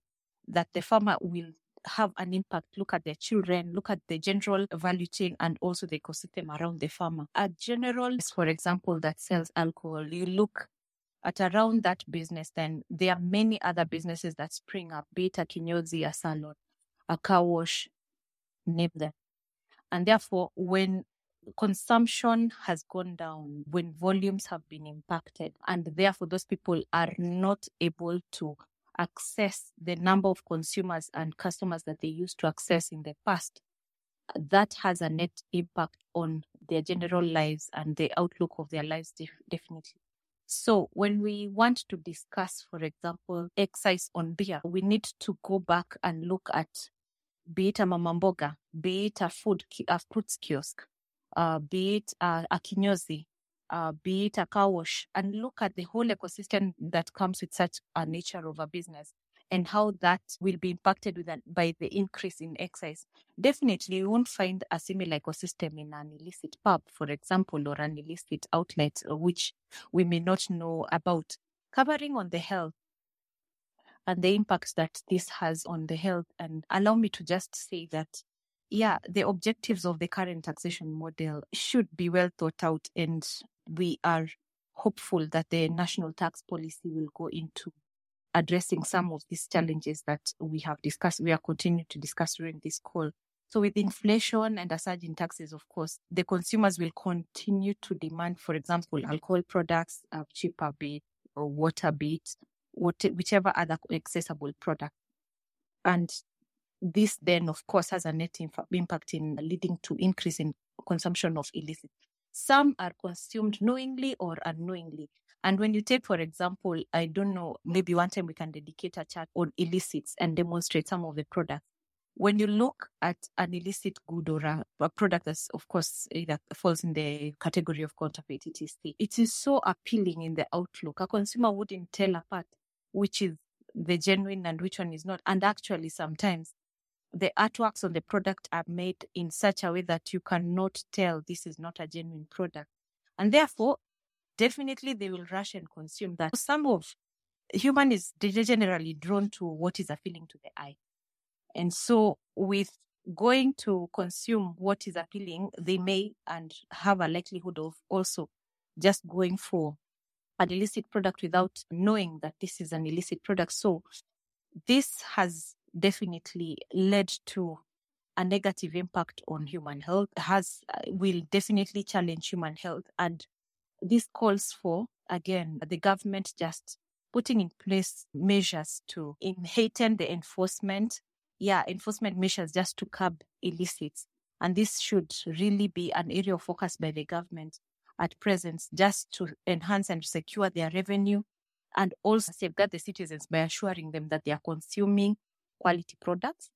that the farmer will have an impact. Look at their children, look at the general value chain and also the ecosystem around the farmer. A general, for example, that sells alcohol, you look at around that business, then there are many other businesses that spring up, be it a kinyozi, a salon, a car wash, name them. And therefore, when consumption has gone down, when volumes have been impacted, and therefore those people are not able to access the number of consumers and customers that they used to access in the past, that has a net impact on their general lives and the outlook of their lives, def- definitely. So, when we want to discuss, for example, excise on beer, we need to go back and look at be it a mamamboga, be it a food, a fruits kiosk, uh, be it a, a kinyozi, uh, be it a car wash, and look at the whole ecosystem that comes with such a nature of a business and how that will be impacted with by the increase in excise. Definitely, you won't find a similar ecosystem in an illicit pub, for example, or an illicit outlet, uh, which we may not know about. Covering on the health and the impacts that this has on the health. And allow me to just say that, yeah, the objectives of the current taxation model should be well thought out. And we are hopeful that the national tax policy will go into addressing some of these challenges that we have discussed, we are continuing to discuss during this call. So with inflation and a surge in taxes, of course, the consumers will continue to demand, for example, alcohol products, uh, cheaper bit or water bit, what, whichever other accessible product. And this then, of course, has a net impact in leading to increase in consumption of illicit. Some are consumed knowingly or unknowingly. And when you take, for example, I don't know, maybe one time we can dedicate a chat on illicits and demonstrate some of the products. When you look at an illicit good or a, a product that's, of course, eh, either falls in the category of counterfeit, etc., it is so appealing in the outlook. A consumer wouldn't tell apart which is the genuine and which one is not. And actually, sometimes the artworks on the product are made in such a way that you cannot tell this is not a genuine product. And therefore, definitely they will rush and consume that. Some of human is generally drawn to what is appealing to the eye. And so with going to consume what is appealing, they may and have a likelihood of also just going for an illicit product without knowing that this is an illicit product. So this has definitely led to a negative impact on human health has uh, will definitely challenge human health. And this calls for again the government just putting in place measures to heighten the enforcement. Yeah enforcement measures just to curb illicits. And this should really be an area of focus by the government at present just to enhance and secure their revenue and also safeguard the citizens by assuring them that they are consuming quality products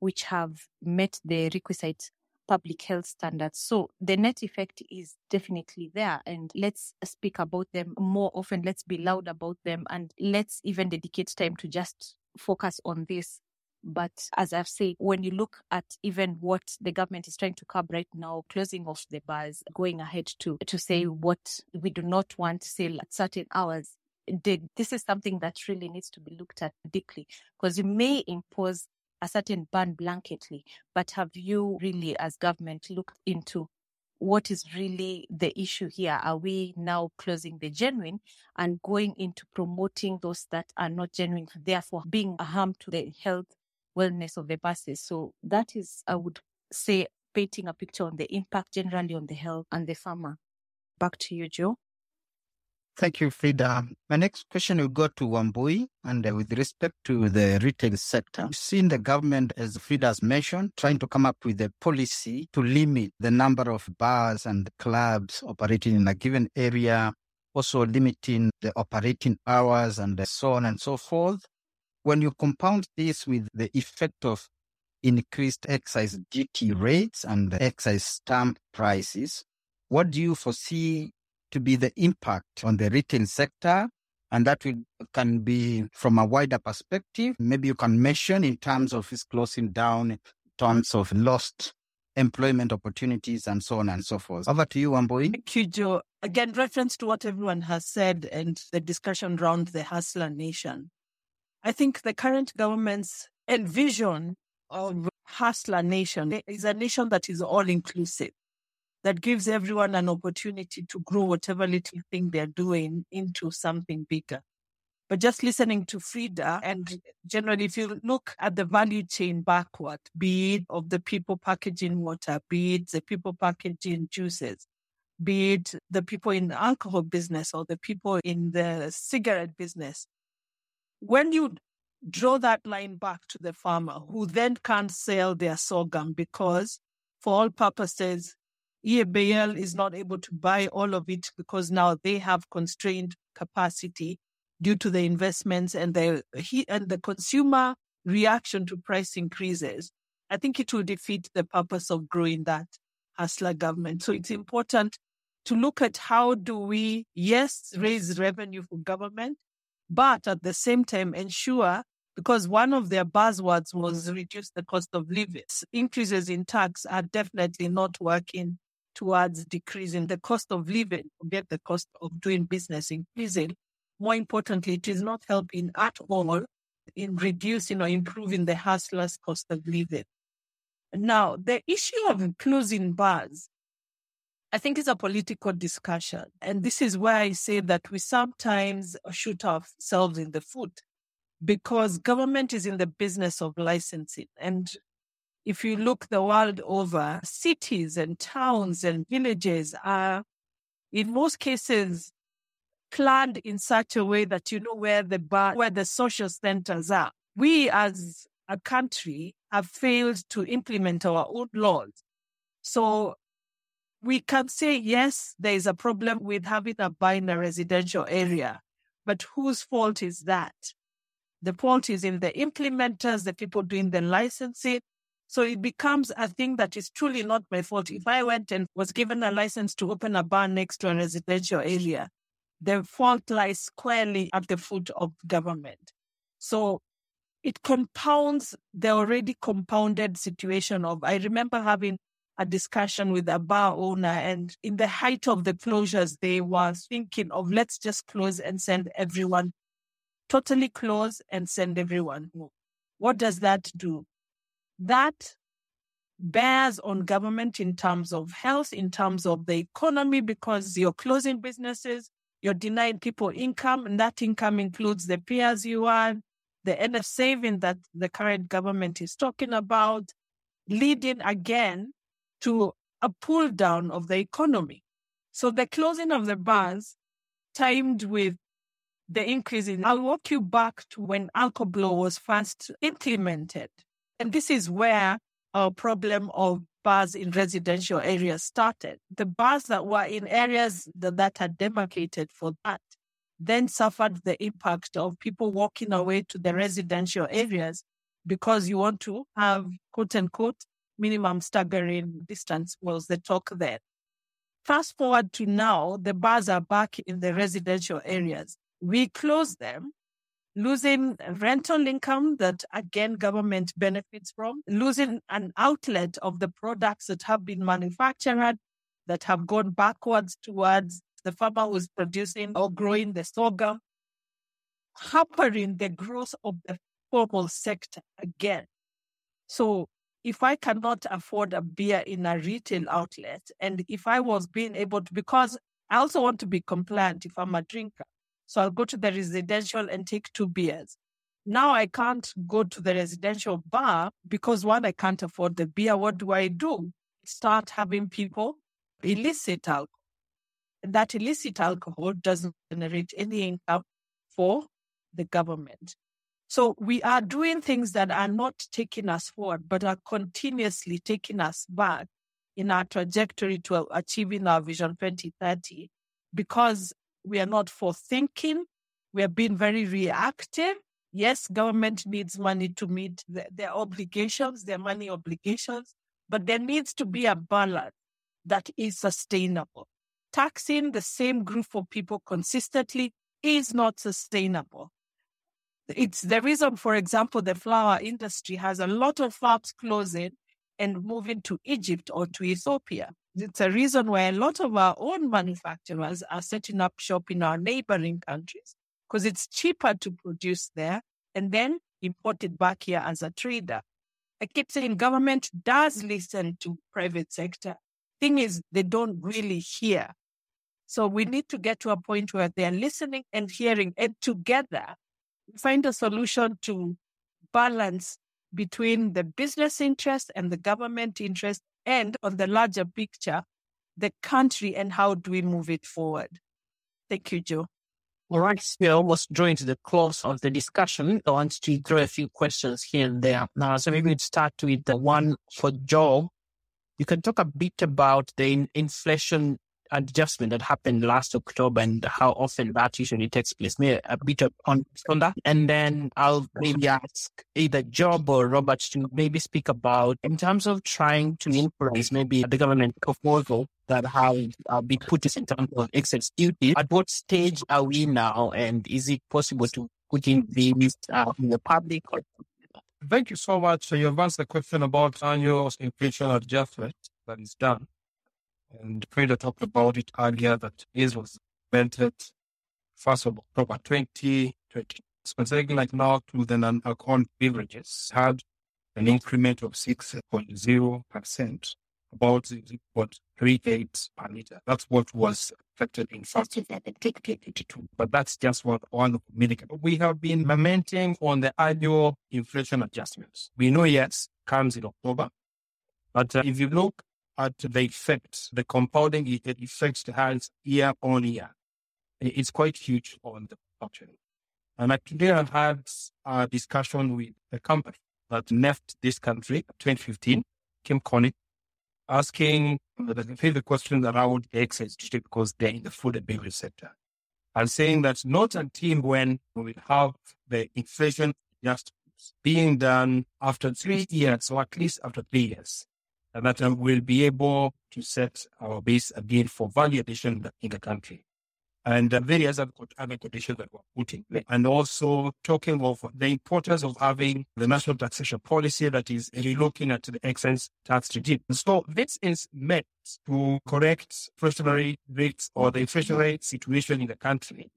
which have met the requisite public health standards. So the net effect is definitely there. And let's speak about them more often. Let's be loud about them and let's even dedicate time to just focus on this but as I've said, when you look at even what the government is trying to curb right now, closing off the bars, going ahead to to say what we do not want to sell at certain hours, this is something that really needs to be looked at deeply because you may impose a certain ban blanketly, but have you really, as government, looked into what is really the issue here? Are we now closing the genuine and going into promoting those that are not genuine, therefore being a harm to the health wellness of the buses. So that is, I would say, painting a picture on the impact generally on the health and the farmer. Back to you, Joe. Thank you, Frida. My next question will go to Wambui. And uh, with respect to the retail sector, we've seen the government, as Frida has mentioned, trying to come up with a policy to limit the number of bars and clubs operating in a given area, also limiting the operating hours and so on and so forth. When you compound this with the effect of increased excise duty rates and excise stamp prices, what do you foresee to be the impact on the retail sector? And that will, can be from a wider perspective. Maybe you can mention in terms of its closing down, in terms of lost employment opportunities, and so on and so forth. Over to you, Wambui. Thank you, Joe. Again, reference to what everyone has said and the discussion around the hustler nation. I think the current government's envision of hustler nation is a nation that is all inclusive that gives everyone an opportunity to grow whatever little thing they're doing into something bigger. But just listening to Frida, and generally, if you look at the value chain backward, be it of the people packaging water, be it the people packaging juices, be it the people in the alcohol business or the people in the cigarette business, when you draw that line back to the farmer who then can't sell their sorghum because, for all purposes, EABL is not able to buy all of it because now they have constrained capacity due to the investments and the and the consumer reaction to price increases. I think it will defeat the purpose of growing that hustler government. So it's important to look at how do we, yes, raise revenue for government, but at the same time ensure because one of their buzzwords was reduce the cost of living. Increases in tax are definitely not working towards decreasing the cost of living, forget the cost of doing business increasing. More importantly, it is not helping at all in reducing or improving the hustlers' cost of living. Now, the issue of closing bars, I think is a political discussion. And this is where I say that we sometimes shoot ourselves in the foot because government is in the business of licensing. And if you look the world over, cities and towns and villages are, in most cases, planned in such a way that you know where the bar, where the social centers are. We as a country have failed to implement our own laws. So we can say, yes, there is a problem with having a bar in a residential area, but whose fault is that? The fault is in the implementers, the people doing the licensing, so it becomes a thing that is truly not my fault. If I went and was given a license to open a bar next to a residential area, the fault lies squarely at the foot of government. So it compounds the already compounded situation of, I remember having a discussion with a bar owner and in the height of the closures, they were thinking of let's just close and send everyone, totally close and send everyone home. What does that do? That bears on government in terms of health, in terms of the economy, because you're closing businesses, you're denying people income, and that income includes the earn, the NF saving that the current government is talking about, leading again to a pull down of the economy. So the closing of the bars timed with the increase in, I'll walk you back to when Alcoblow was first implemented. And this is where our problem of bars in residential areas started. The bars that were in areas that, that had demarcated for that then suffered the impact of people walking away to the residential areas because you want to have quote unquote minimum staggering distance was the talk there. Fast forward to now, the bars are back in the residential areas. We close them losing rental income that again government benefits from, losing an outlet of the products that have been manufactured that have gone backwards towards the farmer who's producing or growing the sorghum, hampering the growth of the formal sector again. So if I cannot afford a beer in a retail outlet, and if I was being able to, because I also want to be compliant if I'm a drinker. So I'll go to the residential and take two beers. Now I can't go to the residential bar because one, I can't afford the beer. What do I do? Start having people illicit alcohol. That illicit alcohol doesn't generate any income for the government. So we are doing things that are not taking us forward, but are continuously taking us back in our trajectory to achieving our Vision 2030 because we are not for thinking. We are being very reactive. Yes, government needs money to meet the, their obligations, their money obligations, but there needs to be a balance that is sustainable. Taxing the same group of people consistently is not sustainable. It's the reason, for example, the flower industry has a lot of farms closing and moving to Egypt or to Ethiopia. It's a reason why a lot of our own manufacturers are setting up shop in our neighboring countries because it's cheaper to produce there and then import it back here as a trader. I keep saying government does listen to private sector. Thing is, they don't really hear. So we need to get to a point where they're listening and hearing, and together find a solution to balance between the business interest and the government interest, and on the larger picture, the country and how do we move it forward. Thank you, Joe. All right, we're almost drawing to the close of the discussion. I want to throw a few questions here and there. Now, so maybe we'd start with the one for Joe. You can talk a bit about the inflation adjustment that happened last October and how often that usually takes place. Maybe a bit on, on that. And then I'll maybe ask either Job or Robert to maybe speak about in terms of trying to influence maybe the government proposal that have uh, been put in terms of excise duty. At what stage are we now? And is it possible to put in these uh, in the public or Thank you so much. So you've answered the question about annual inflation adjustment that is done. And Frida talked about it earlier that this was implemented first of October 2020. Specifically, like now to the non-alcoholic beverages had an increment of 6.0%, about 0.38 per liter. That's what was affected in first of 2022. But that's just what one milligram. We have been lamenting on the annual inflation adjustments. We know, yes, comes in October. But uh, if you look at the effect, the compounding effect it has year on year. It's quite huge on the production. And actually, I had a discussion with a company that left this country 2015, Kim Connick, asking uh, the question around duty because they're in the food and beverage sector. And saying that not until when we have the inflation just being done after three years, or at least after three years, and that we'll be able to set our base again for value addition in the country. And uh, various other, other conditions that we're putting. And also talking of the importance of having the national taxation policy that is looking at the excise tax regime. So this is meant to correct inflationary rates or the inflationary situation in the country.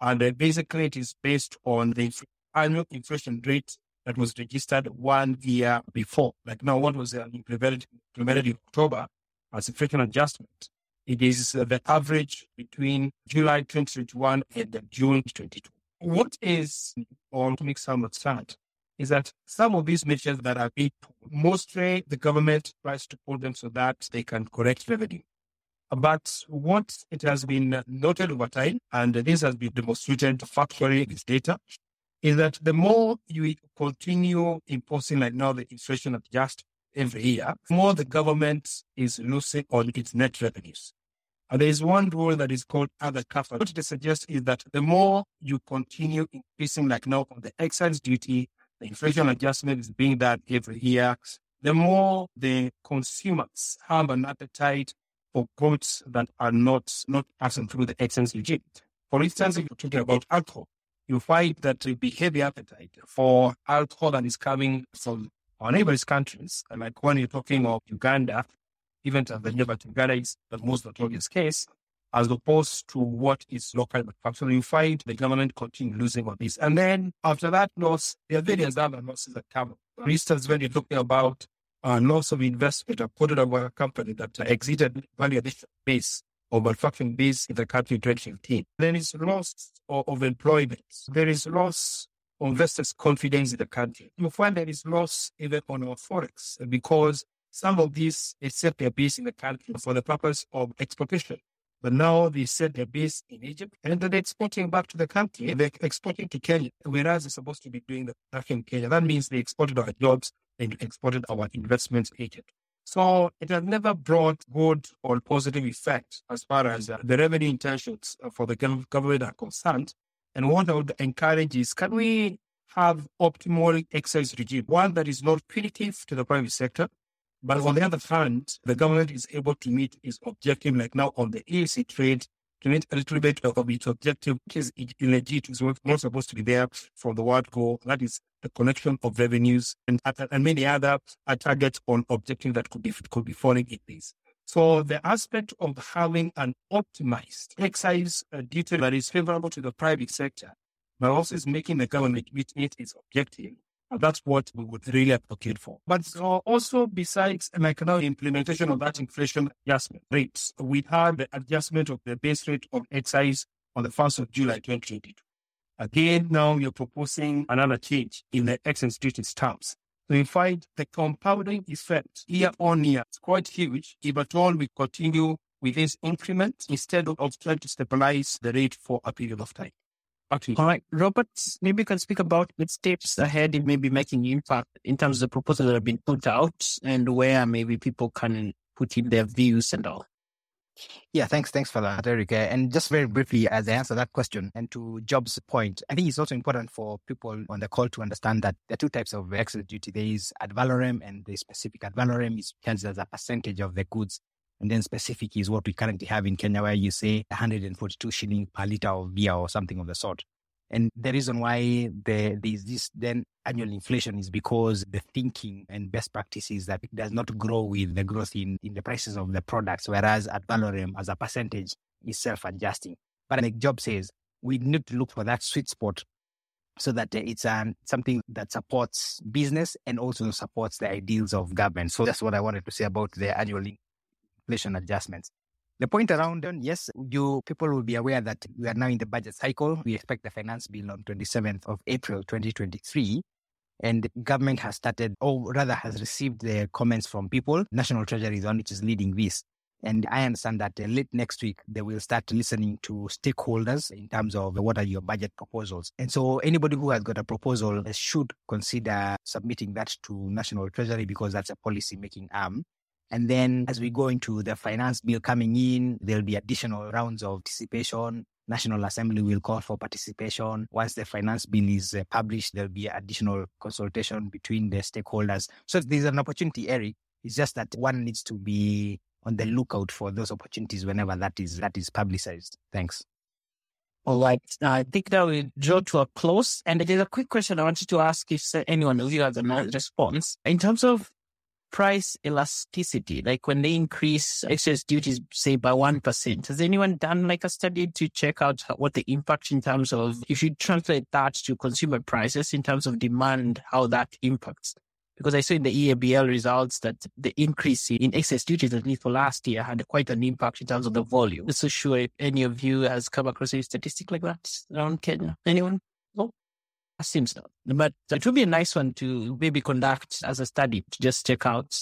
And uh, basically it is based on the annual inflation rate that was registered one year before. Like now, what was implemented, implemented in October as inflation adjustment? It is uh, the average between July 2021 and June 2022. What is, or to make some understand, is that some of these measures that are being mostly the government tries to pull them so that they can correct revenue. But what it has been noted over time, and this has been demonstrated factually this data, is that the more you continue imposing like now the inflation adjust every year, the more the government is losing on its net revenues. And there is one rule that is called Laffer curve. What it suggests is that the more you continue increasing like now on the excise duty, the inflation adjustment is being done every year, the more the consumers have an appetite for goods that are not, not passing through the excise regime. For instance, if you're talking about alcohol, you find that the behavior appetite for alcohol that is coming from our neighbors' countries, and like when you're talking of Uganda, even Tanzania, but Uganda is the most notorious case, as opposed to what is local manufacturing. You find the government continue losing on this. And then after that loss, there are various other losses that come. For instance, when you're talking about uh, loss of investment reported by a company that exited value addition base or manufacturing base in the country in 2015. There is loss of, of employment. There is loss of investors' confidence in the country. You find there is loss even on our forex because some of these they set their base in the country for the purpose of exportation. But now they set their base in Egypt and they're exporting back to the country. They're exporting to Kenya, whereas they're supposed to be doing the back in Kenya. That means they exported our jobs and exported our investments agent. So it has never brought good or positive effect as far as uh, the revenue intentions for the government are concerned. And what I would encourage is can we have optimal excise regime, one that is not punitive to the private sector, but on the other hand, the government is able to meet its objective, like now on the EAC trade, to meet a little bit of its objective, which is legit, is not supposed to be there from the word go. That is the connection of revenues and, and many other targets on objectives that could be, could be falling in this. So the aspect of having an optimized excise uh, duty that is favorable to the private sector, but also is making the government meet its objective. That's what we would really advocate for. But uh, also besides like now implementation of that inflation adjustment rates, we had the adjustment of the base rate of excise on the 1st of July 2022. Again, now you're proposing another change in the excise duties terms. So you find the compounding effect year on year is quite huge. If at all we continue with this increment instead of trying to stabilize the rate for a period of time. Actually. All right, Robert, maybe you can speak about the steps ahead in maybe making impact in terms of the proposals that have been put out and where maybe people can put in their views and all. Yeah, thanks. Thanks for that, Eric. And just very briefly, as I answer that question and to Job's point, I think it's also important for people on the call to understand that there are two types of excise duty. There is ad valorem and the specific ad valorem is charged as a percentage of the goods. And then specific is what we currently have in Kenya, where you say 142 shilling per liter of beer or something of the sort. And the reason why there is this then annual inflation is because the thinking and best practices that does not grow with the growth in, in the prices of the products, whereas ad valorem as a percentage is self-adjusting. But like Job says, we need to look for that sweet spot so that it's um, something that supports business and also supports the ideals of government. So that's what I wanted to say about the annual inflation adjustments. The point around, yes, you people will be aware that we are now in the budget cycle. We expect the finance bill on 27th of April 2023. And government has started, or rather has received the comments from people. National Treasury is on which is leading this. And I understand that late next week, they will start listening to stakeholders in terms of what are your budget proposals. And so anybody who has got a proposal should consider submitting that to National Treasury because that's a policy making arm. And then as we go into the finance bill coming in, there'll be additional rounds of participation. National Assembly will call for participation. Once the finance bill is uh, published, there'll be additional consultation between the stakeholders. So there's an opportunity, Eric. It's just that one needs to be on the lookout for those opportunities whenever that is that is publicized. Thanks. All right. I think that we draw to a close. And there's a quick question I wanted to ask if anyone of you has a response. In terms of price elasticity, like when they increase excise duties, say by 1%, has anyone done like a study to check out what the impact in terms of, if you translate that to consumer prices in terms of demand, how that impacts? Because I saw in the EABL results that the increase in excise duties, at least for last year, had quite an impact in terms of the volume. So sure if any of you has come across a statistic like that around Kenya. Anyone? No? Seems not. But it would be a nice one to maybe conduct as a study to just check out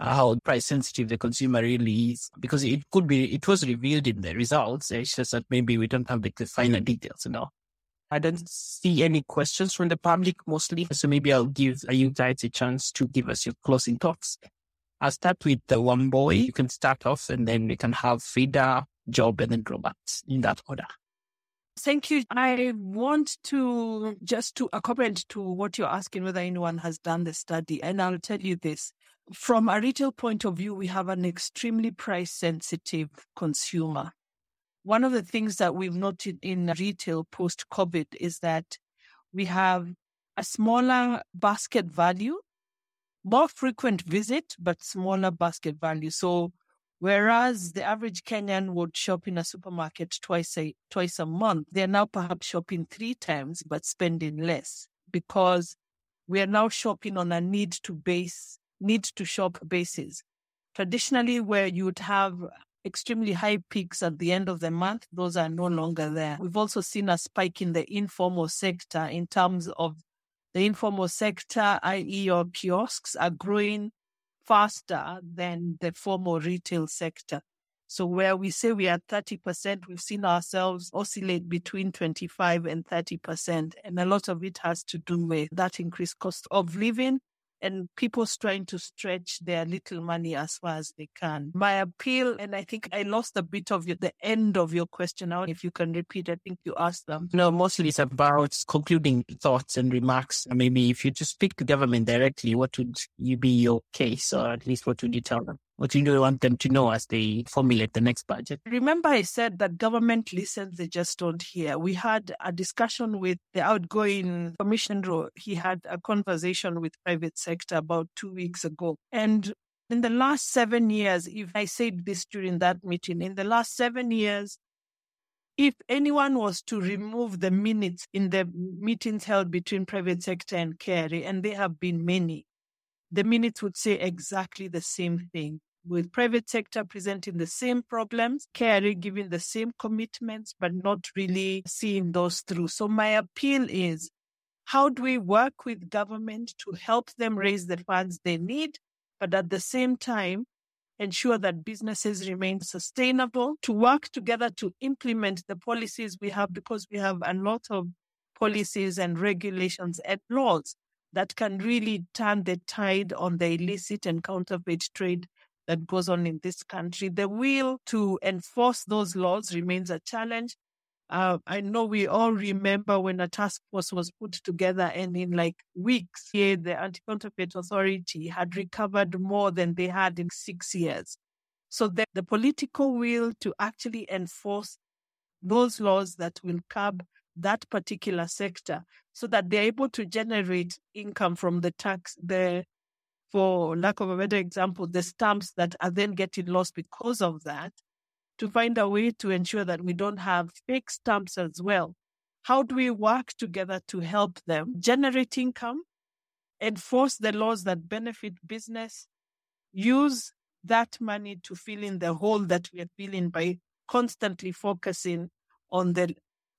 how price sensitive the consumer really is, because it could be, it was revealed in the results. It's just that maybe we don't have like the finer details and all. I don't see any questions from the public mostly. So maybe I'll give uh, you guys a chance to give us your closing thoughts. I'll start with the Wambui. You can start off and then we can have Frida, Job, and then Robert in that order. Thank you. I want to just to comment to what you're asking whether anyone has done the study. And I'll tell you this. From a retail point of view, we have an extremely price sensitive consumer. One of the things that we've noted in retail post COVID is that we have a smaller basket value, more frequent visit, but smaller basket value. So Whereas the average Kenyan would shop in a supermarket twice a twice a month, they're now perhaps shopping three times but spending less because we are now shopping on a need to base need to shop basis. Traditionally, where you would have extremely high peaks at the end of the month, those are no longer there. We've also seen a spike in the informal sector in terms of the informal sector, i.e., your kiosks, are growing faster than the formal retail sector. So where we say we are 30%, we've seen ourselves oscillate between 25 and 30%. And a lot of it has to do with that increased cost of living and people's trying to stretch their little money as far as they can. My appeal, and I think I lost a bit of your, the end of your question out. If you can repeat, I think you asked them. No, mostly it's about concluding thoughts and remarks. Maybe if you just speak to government directly, what would you be your case, or at least what would you tell them? What you want them to know as they formulate the next budget? Remember, I said that government listens, they just don't hear. We had a discussion with the outgoing commissioner. He had a conversation with private sector about two weeks ago. And in the last seven years, if I said this during that meeting, in the last seven years, if anyone was to remove the minutes in the meetings held between private sector and KRA, and there have been many, the minutes would say exactly the same thing with private sector presenting the same problems, KRA giving the same commitments, but not really seeing those through. So my appeal is how do we work with government to help them raise the funds they need, but at the same time, ensure that businesses remain sustainable, to work together to implement the policies we have, because we have a lot of policies and regulations and laws that can really turn the tide on the illicit and counterfeit trade that goes on in this country. The will to enforce those laws remains a challenge. Uh, I know we all remember when a task force was put together, and in like weeks, here the Anti Counterfeit Authority had recovered more than they had in six years. So the, the political will to actually enforce those laws that will curb that particular sector so that they're able to generate income from the tax, the for lack of a better example, the stamps that are then getting lost because of that, to find a way to ensure that we don't have fake stamps as well. How do we work together to help them generate income, enforce the laws that benefit business, use that money to fill in the hole that we are filling by constantly focusing on the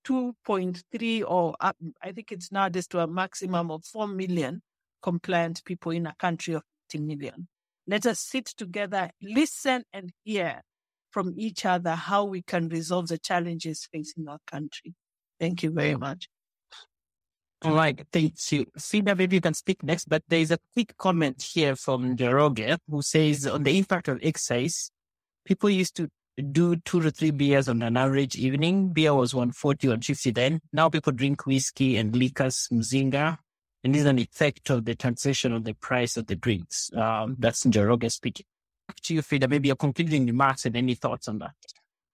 2.3 or I think it's now just to a maximum of 4 million compliant people in a country of 50 million. Let us sit together, listen and hear from each other how we can resolve the challenges facing our country. Thank you very much. All right, thank you. Frida, maybe you can speak next, but there is a quick comment here from Njoroge who says on the impact of excise, people used to do two to three beers on an average evening. Beer was 140, 150 then. Now people drink whiskey and liquors, mzinga, and is an effect of the taxation on the price of the drinks. Um, that's Njoroge speaking. Back to you, Frida, maybe a concluding remarks and any thoughts on that?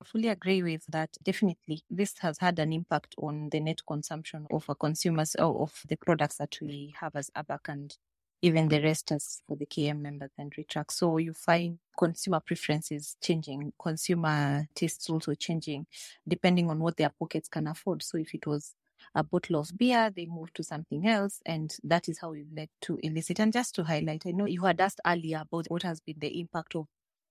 I fully agree with that. Definitely, this has had an impact on the net consumption of our consumers or of the products that we have as ABAK and even the rest as for the KAM members and RETRAK. So you find consumer preferences changing, consumer tastes also changing, depending on what their pockets can afford. So if it was a bottle of beer, they move to something else, and that is how we've led to illicit. And just to highlight, I know you had asked earlier about what has been the impact of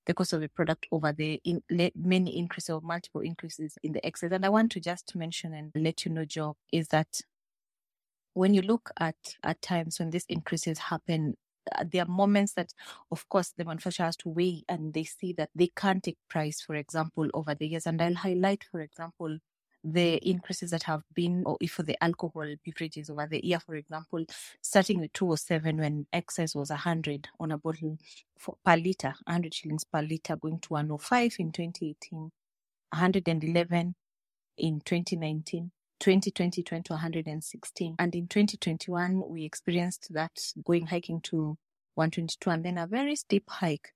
the cost of a product over the in, many increases or multiple increases in the excise. And I want to just mention and let you know, Joe, is that when you look at at times when these increases happen, uh, there are moments that, of course, the manufacturer has to weigh and they see that they can't take price, for example, over the years. And I'll highlight, for example, the increases that have been, or if for the alcohol beverages over the year, for example, starting with 207 when excise was 100 on a bottle for, per liter, 100 shillings per liter, going to 105 in 2018, 111 in 2019. 2020 went to 116 and in 2021 we experienced that going hiking to 122 and then a very steep hike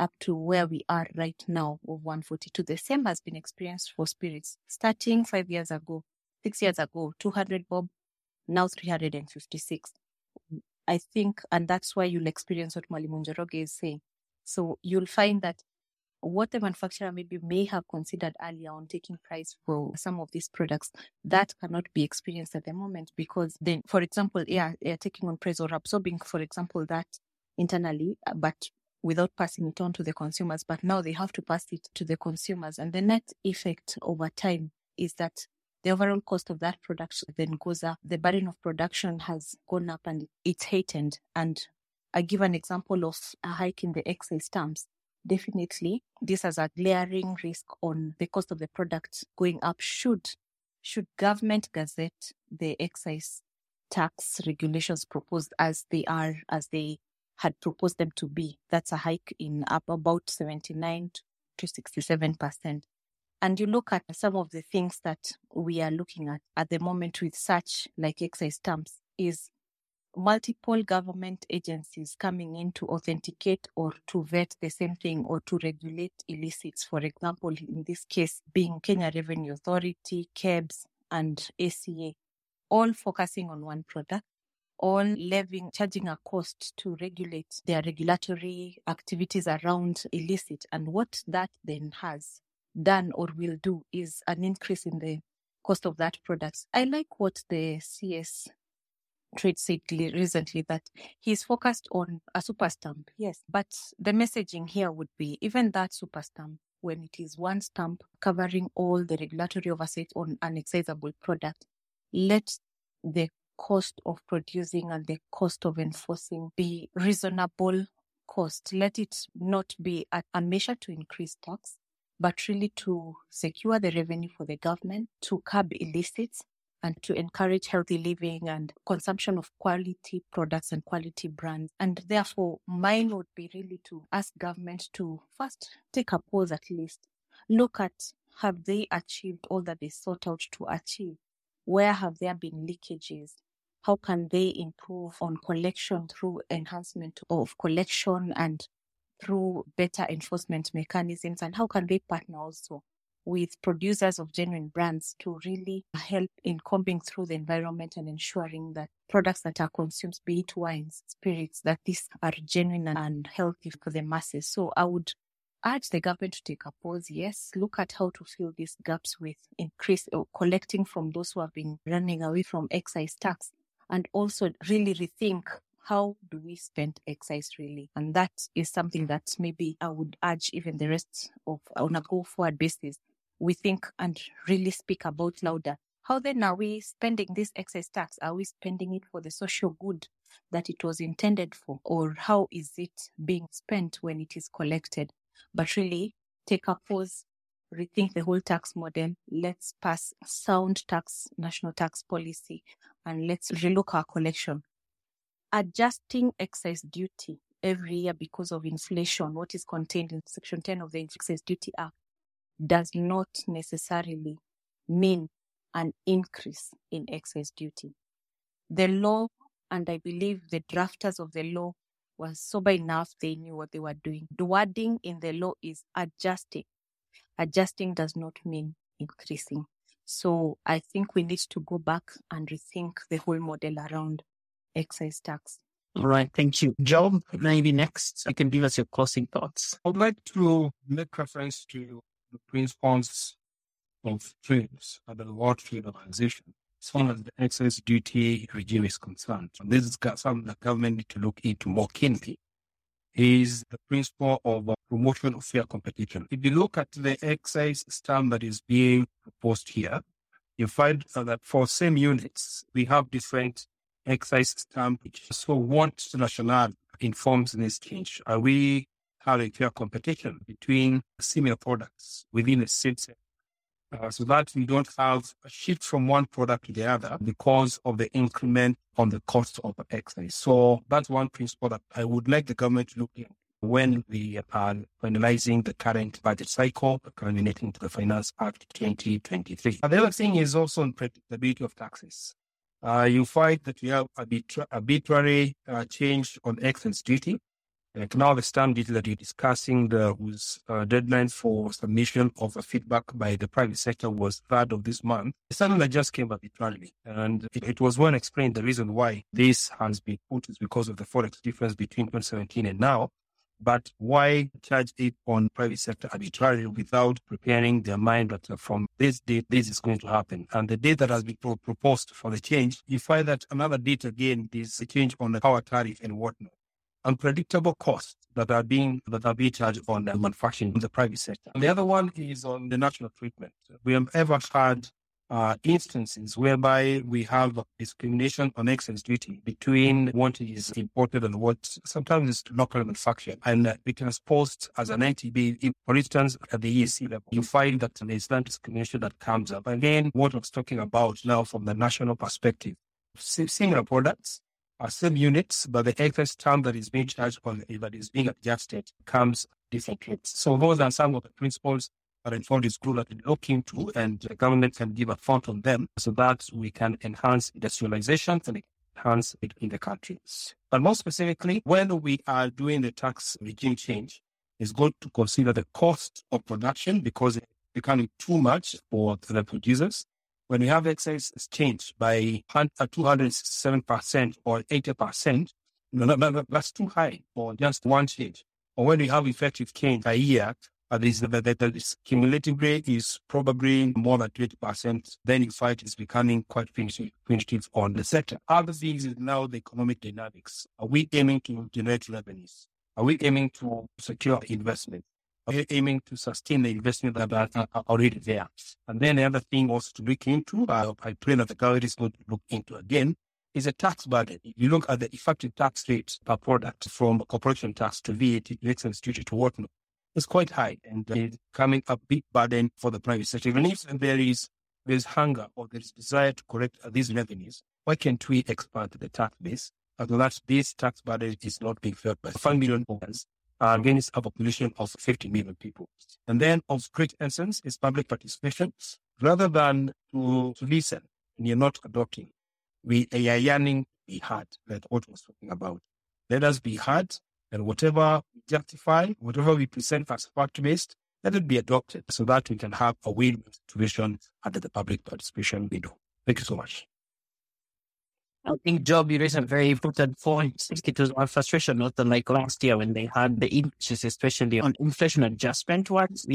up to where we are right now of 142. The same has been experienced for spirits starting five years ago, six years ago, 200 bob, now 356. I think, and that's why you'll experience what Mwalimu Njoroge is saying. So you'll find that what the manufacturer maybe may have considered earlier on taking price for some of these products, that cannot be experienced at the moment because then, for example, yeah, they're taking on price or absorbing, for example, that internally, uh, but without passing it on to the consumers, but now they have to pass it to the consumers. And the net effect over time is that the overall cost of that product then goes up. The burden of production has gone up and it's heightened. And I give an example of a hike in the excise stamps. Definitely, this has a glaring risk on the cost of the product going up. Should should government gazette the excise tax regulations proposed as they are, as they had proposed them to be. That's a hike in up about 79 to 67%. And you look at some of the things that we are looking at at the moment with such like excise stamps is multiple government agencies coming in to authenticate or to vet the same thing or to regulate illicits. For example, in this case, being Kenya Revenue Authority, KEBS, and ACA, all focusing on one product all levying, charging a cost to regulate their regulatory activities around illicit. And what that then has done or will do is an increase in the cost of that product. I like what the CS Trade said recently that he's focused on a super stamp. Yes, but the messaging here would be even that super stamp when it is one stamp covering all the regulatory oversight on an excisable product, let the cost of producing and the cost of enforcing be reasonable cost. Let it not be a, a measure to increase tax, but really to secure the revenue for the government, to curb illicits, and to encourage healthy living and consumption of quality products and quality brands. And therefore, mine would be really to ask government to first take a pause at least, look at have they achieved all that they sought out to achieve? Where have there been leakages? How can they improve on collection through enhancement of collection and through better enforcement mechanisms and how can they partner also with producers of genuine brands to really help in combing through the environment and ensuring that products that are consumed, be it wines, spirits, that these are genuine and healthy for the masses. So I would urge the government to take a pause. Yes, look at how to fill these gaps with increase or collecting from those who have been running away from excise tax and also really rethink how do we spend excise really? And that is something that maybe I would urge even the rest of on a go forward basis. We think and really speak about louder. How then are we spending this excise tax? Are we spending it for the social good that it was intended for? Or how is it being spent when it is collected? But really take a pause, rethink the whole tax model. Let's pass sound tax, national tax policy, and let's relook our collection. Adjusting excise duty every year because of inflation, what is contained in Section 10 of the Excise Duty Act, does not necessarily mean an increase in excise duty. The law, and I believe the drafters of the law were sober enough, they knew what they were doing. The wording in the law is adjusting adjusting does not mean increasing. So I think we need to go back and rethink the whole model around excise tax. All right, thank you. Job, maybe next you can give us your closing thoughts. I would like to make reference to the principles of trades and the World Trade Organization as far as the excise duty regime is concerned. This is something the government need to look into more keenly is the principle of uh, promotion of fair competition. If you look at the excise stamp that is being proposed here, you find that for same units, we have different excise stamp. So what rationale informs this change? Are we having fair competition between similar products within the same sector? Uh, so that we don't have a shift from one product to the other because of the increment on the cost of excise. So that's one principle that I would like the government to look at when we are finalizing the current budget cycle, culminating to the Finance Act 2023. And the other thing is also unpredictability of taxes. Uh, you find that we have arbitrary uh, change on excise duty like now the stamp duty that you're discussing, the whose uh, deadline for submission of a feedback by the private sector was third of this month. It's something that just came arbitrarily. And it, it was well explained the reason why this has been put is because of the forex difference between 2017 and now. But why charge it on private sector arbitrarily without preparing their mind that from this date, this is going to happen? And the date that has been pro- proposed for the change, you find that another date again is a change on the power tariff and whatnot unpredictable costs that are being that are being charged on the manufacturing in the private sector. And the other one is on the national treatment. We have ever had uh, instances whereby we have discrimination on excise duty between what is imported and what sometimes is local manufactured. And uh, was posed as an. If, for instance, at the EC level, you find that there's that discrimination that comes up. Again, what I was talking about now from the national perspective, similar products, are same units, but the excise term that is being charged on that is being adjusted comes different rates. So those are some of the principles that informed is good that we look into and the government can give a fund on them so that we can enhance industrialization and enhance it in the countries. But more specifically, when we are doing the tax regime change, it's good to consider the cost of production because it's becoming too much for the producers. When we have excise change by 207% uh, or 80%, that's too high for just one change. Or when we have effective change a year, uh, this, the, the, the cumulative rate is probably more than 20%. Then in fact, it's becoming quite punitive on the sector. Other things is now the economic dynamics. Are we aiming to generate revenues? Are we aiming to secure investment? Are we aiming to sustain the investment that are, already there? And then the other thing also to look into, uh, I pray that the government is going to look into again, is a tax burden. If you look at the effective tax rate per product from corporation tax to VAT to excise duty to whatnot, is quite high and it's becoming a big burden for the private sector. Even if there is there's hunger or there's desire to collect these revenues, why can't we expand the tax base? Although that this tax burden is not being felt by 5 million Kenyans uh, against a population of 50 million people. And then of great essence is public participation. Rather than to, to listen and you're not adopting, we are yearning to be heard, like what was talking about. Let us be heard and whatever we justify, whatever we present as fact based, let it be adopted so that we can have a win-win situation under the public participation window. Thank you so much. I think Job, you raised a very important point. It was our frustration, not unlike last year when they had the increases, especially on inflation adjustment ones.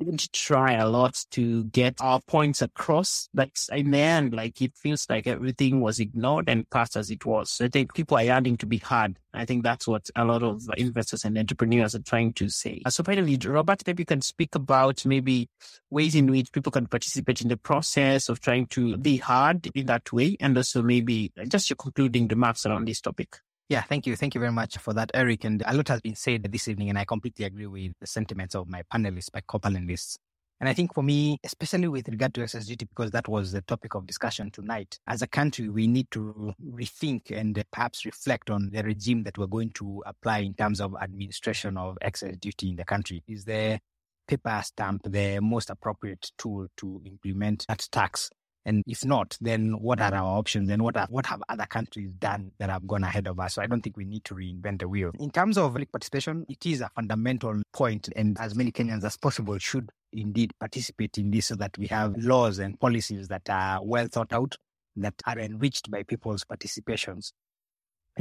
We did try a lot to get our points across. But in the end, like it feels like everything was ignored and passed as it was. So I think people are yearning to be heard. I think that's what a lot of investors and entrepreneurs are trying to say. Uh, so finally, Robert, maybe you can speak about maybe ways in which people can participate in the process of trying to be heard in that way. And also maybe just your concluding remarks around this topic. Yeah, thank you. Thank you very much for that, Eric. And a lot has been said this evening, and I completely agree with the sentiments of my panelists, my co-panelists. And I think for me, especially with regard to duty, because that was the topic of discussion tonight, as a country, we need to rethink and perhaps reflect on the regime that we're going to apply in terms of administration of excise duty in the country. Is the paper stamp the most appropriate tool to implement that tax? And if not, then what are our options? And what are, what have other countries done that have gone ahead of us? So I don't think we need to reinvent the wheel. In terms of public participation, it is a fundamental point, and as many Kenyans as possible should indeed participate in this so that we have laws and policies that are well thought out, that are enriched by people's participations.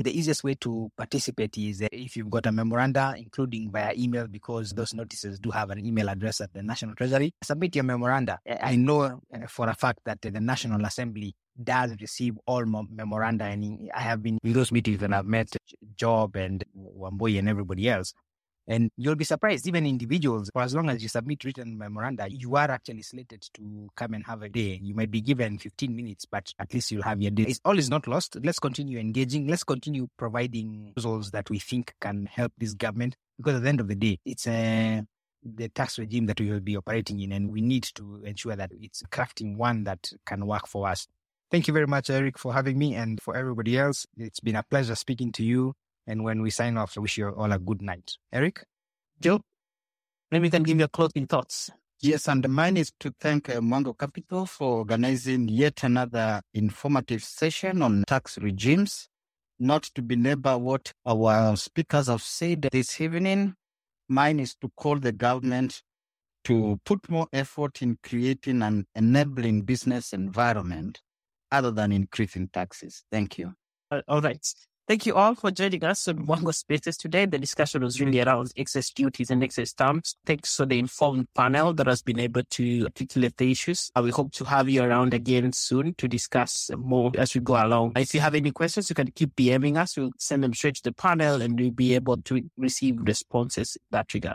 The easiest way to participate is if you've got a memoranda, including via email, because those notices do have an email address at the National Treasury. Submit your memoranda. I know uh, for a fact that the National Assembly does receive all memoranda, and I have been in those meetings and I've met Job and Wambui and everybody else. And you'll be surprised, even individuals, for as long as you submit written memoranda, you are actually slated to come and have a day. You might be given 15 minutes, but at least you'll have your day. It's, all is not lost. Let's continue engaging. Let's continue providing proposals that we think can help this government. Because at the end of the day, it's a the tax regime that we will be operating in, and we need to ensure that it's crafting one that can work for us. Thank you very much, Eric, for having me, and for everybody else. It's been a pleasure speaking to you. And when we sign off, I wish you all a good night. Eric? Joe? Maybe you can give your closing thoughts. Yes, and mine is to thank uh, Mwango Capital for organizing yet another informative session on tax regimes. Not to belabor what our speakers have said this evening, mine is to call the government to put more effort in creating an enabling business environment other than increasing taxes. Thank you. Uh, all right. Thank you all for joining us on Mwango Spaces today. The discussion was really around excise duties and excise stamps. Thanks for the informed panel that has been able to articulate the issues. Uh, we hope to have you around again soon to discuss more as we go along. If you have any questions, you can keep DMing us. We'll send them straight to the panel and we'll be able to receive responses in that regard.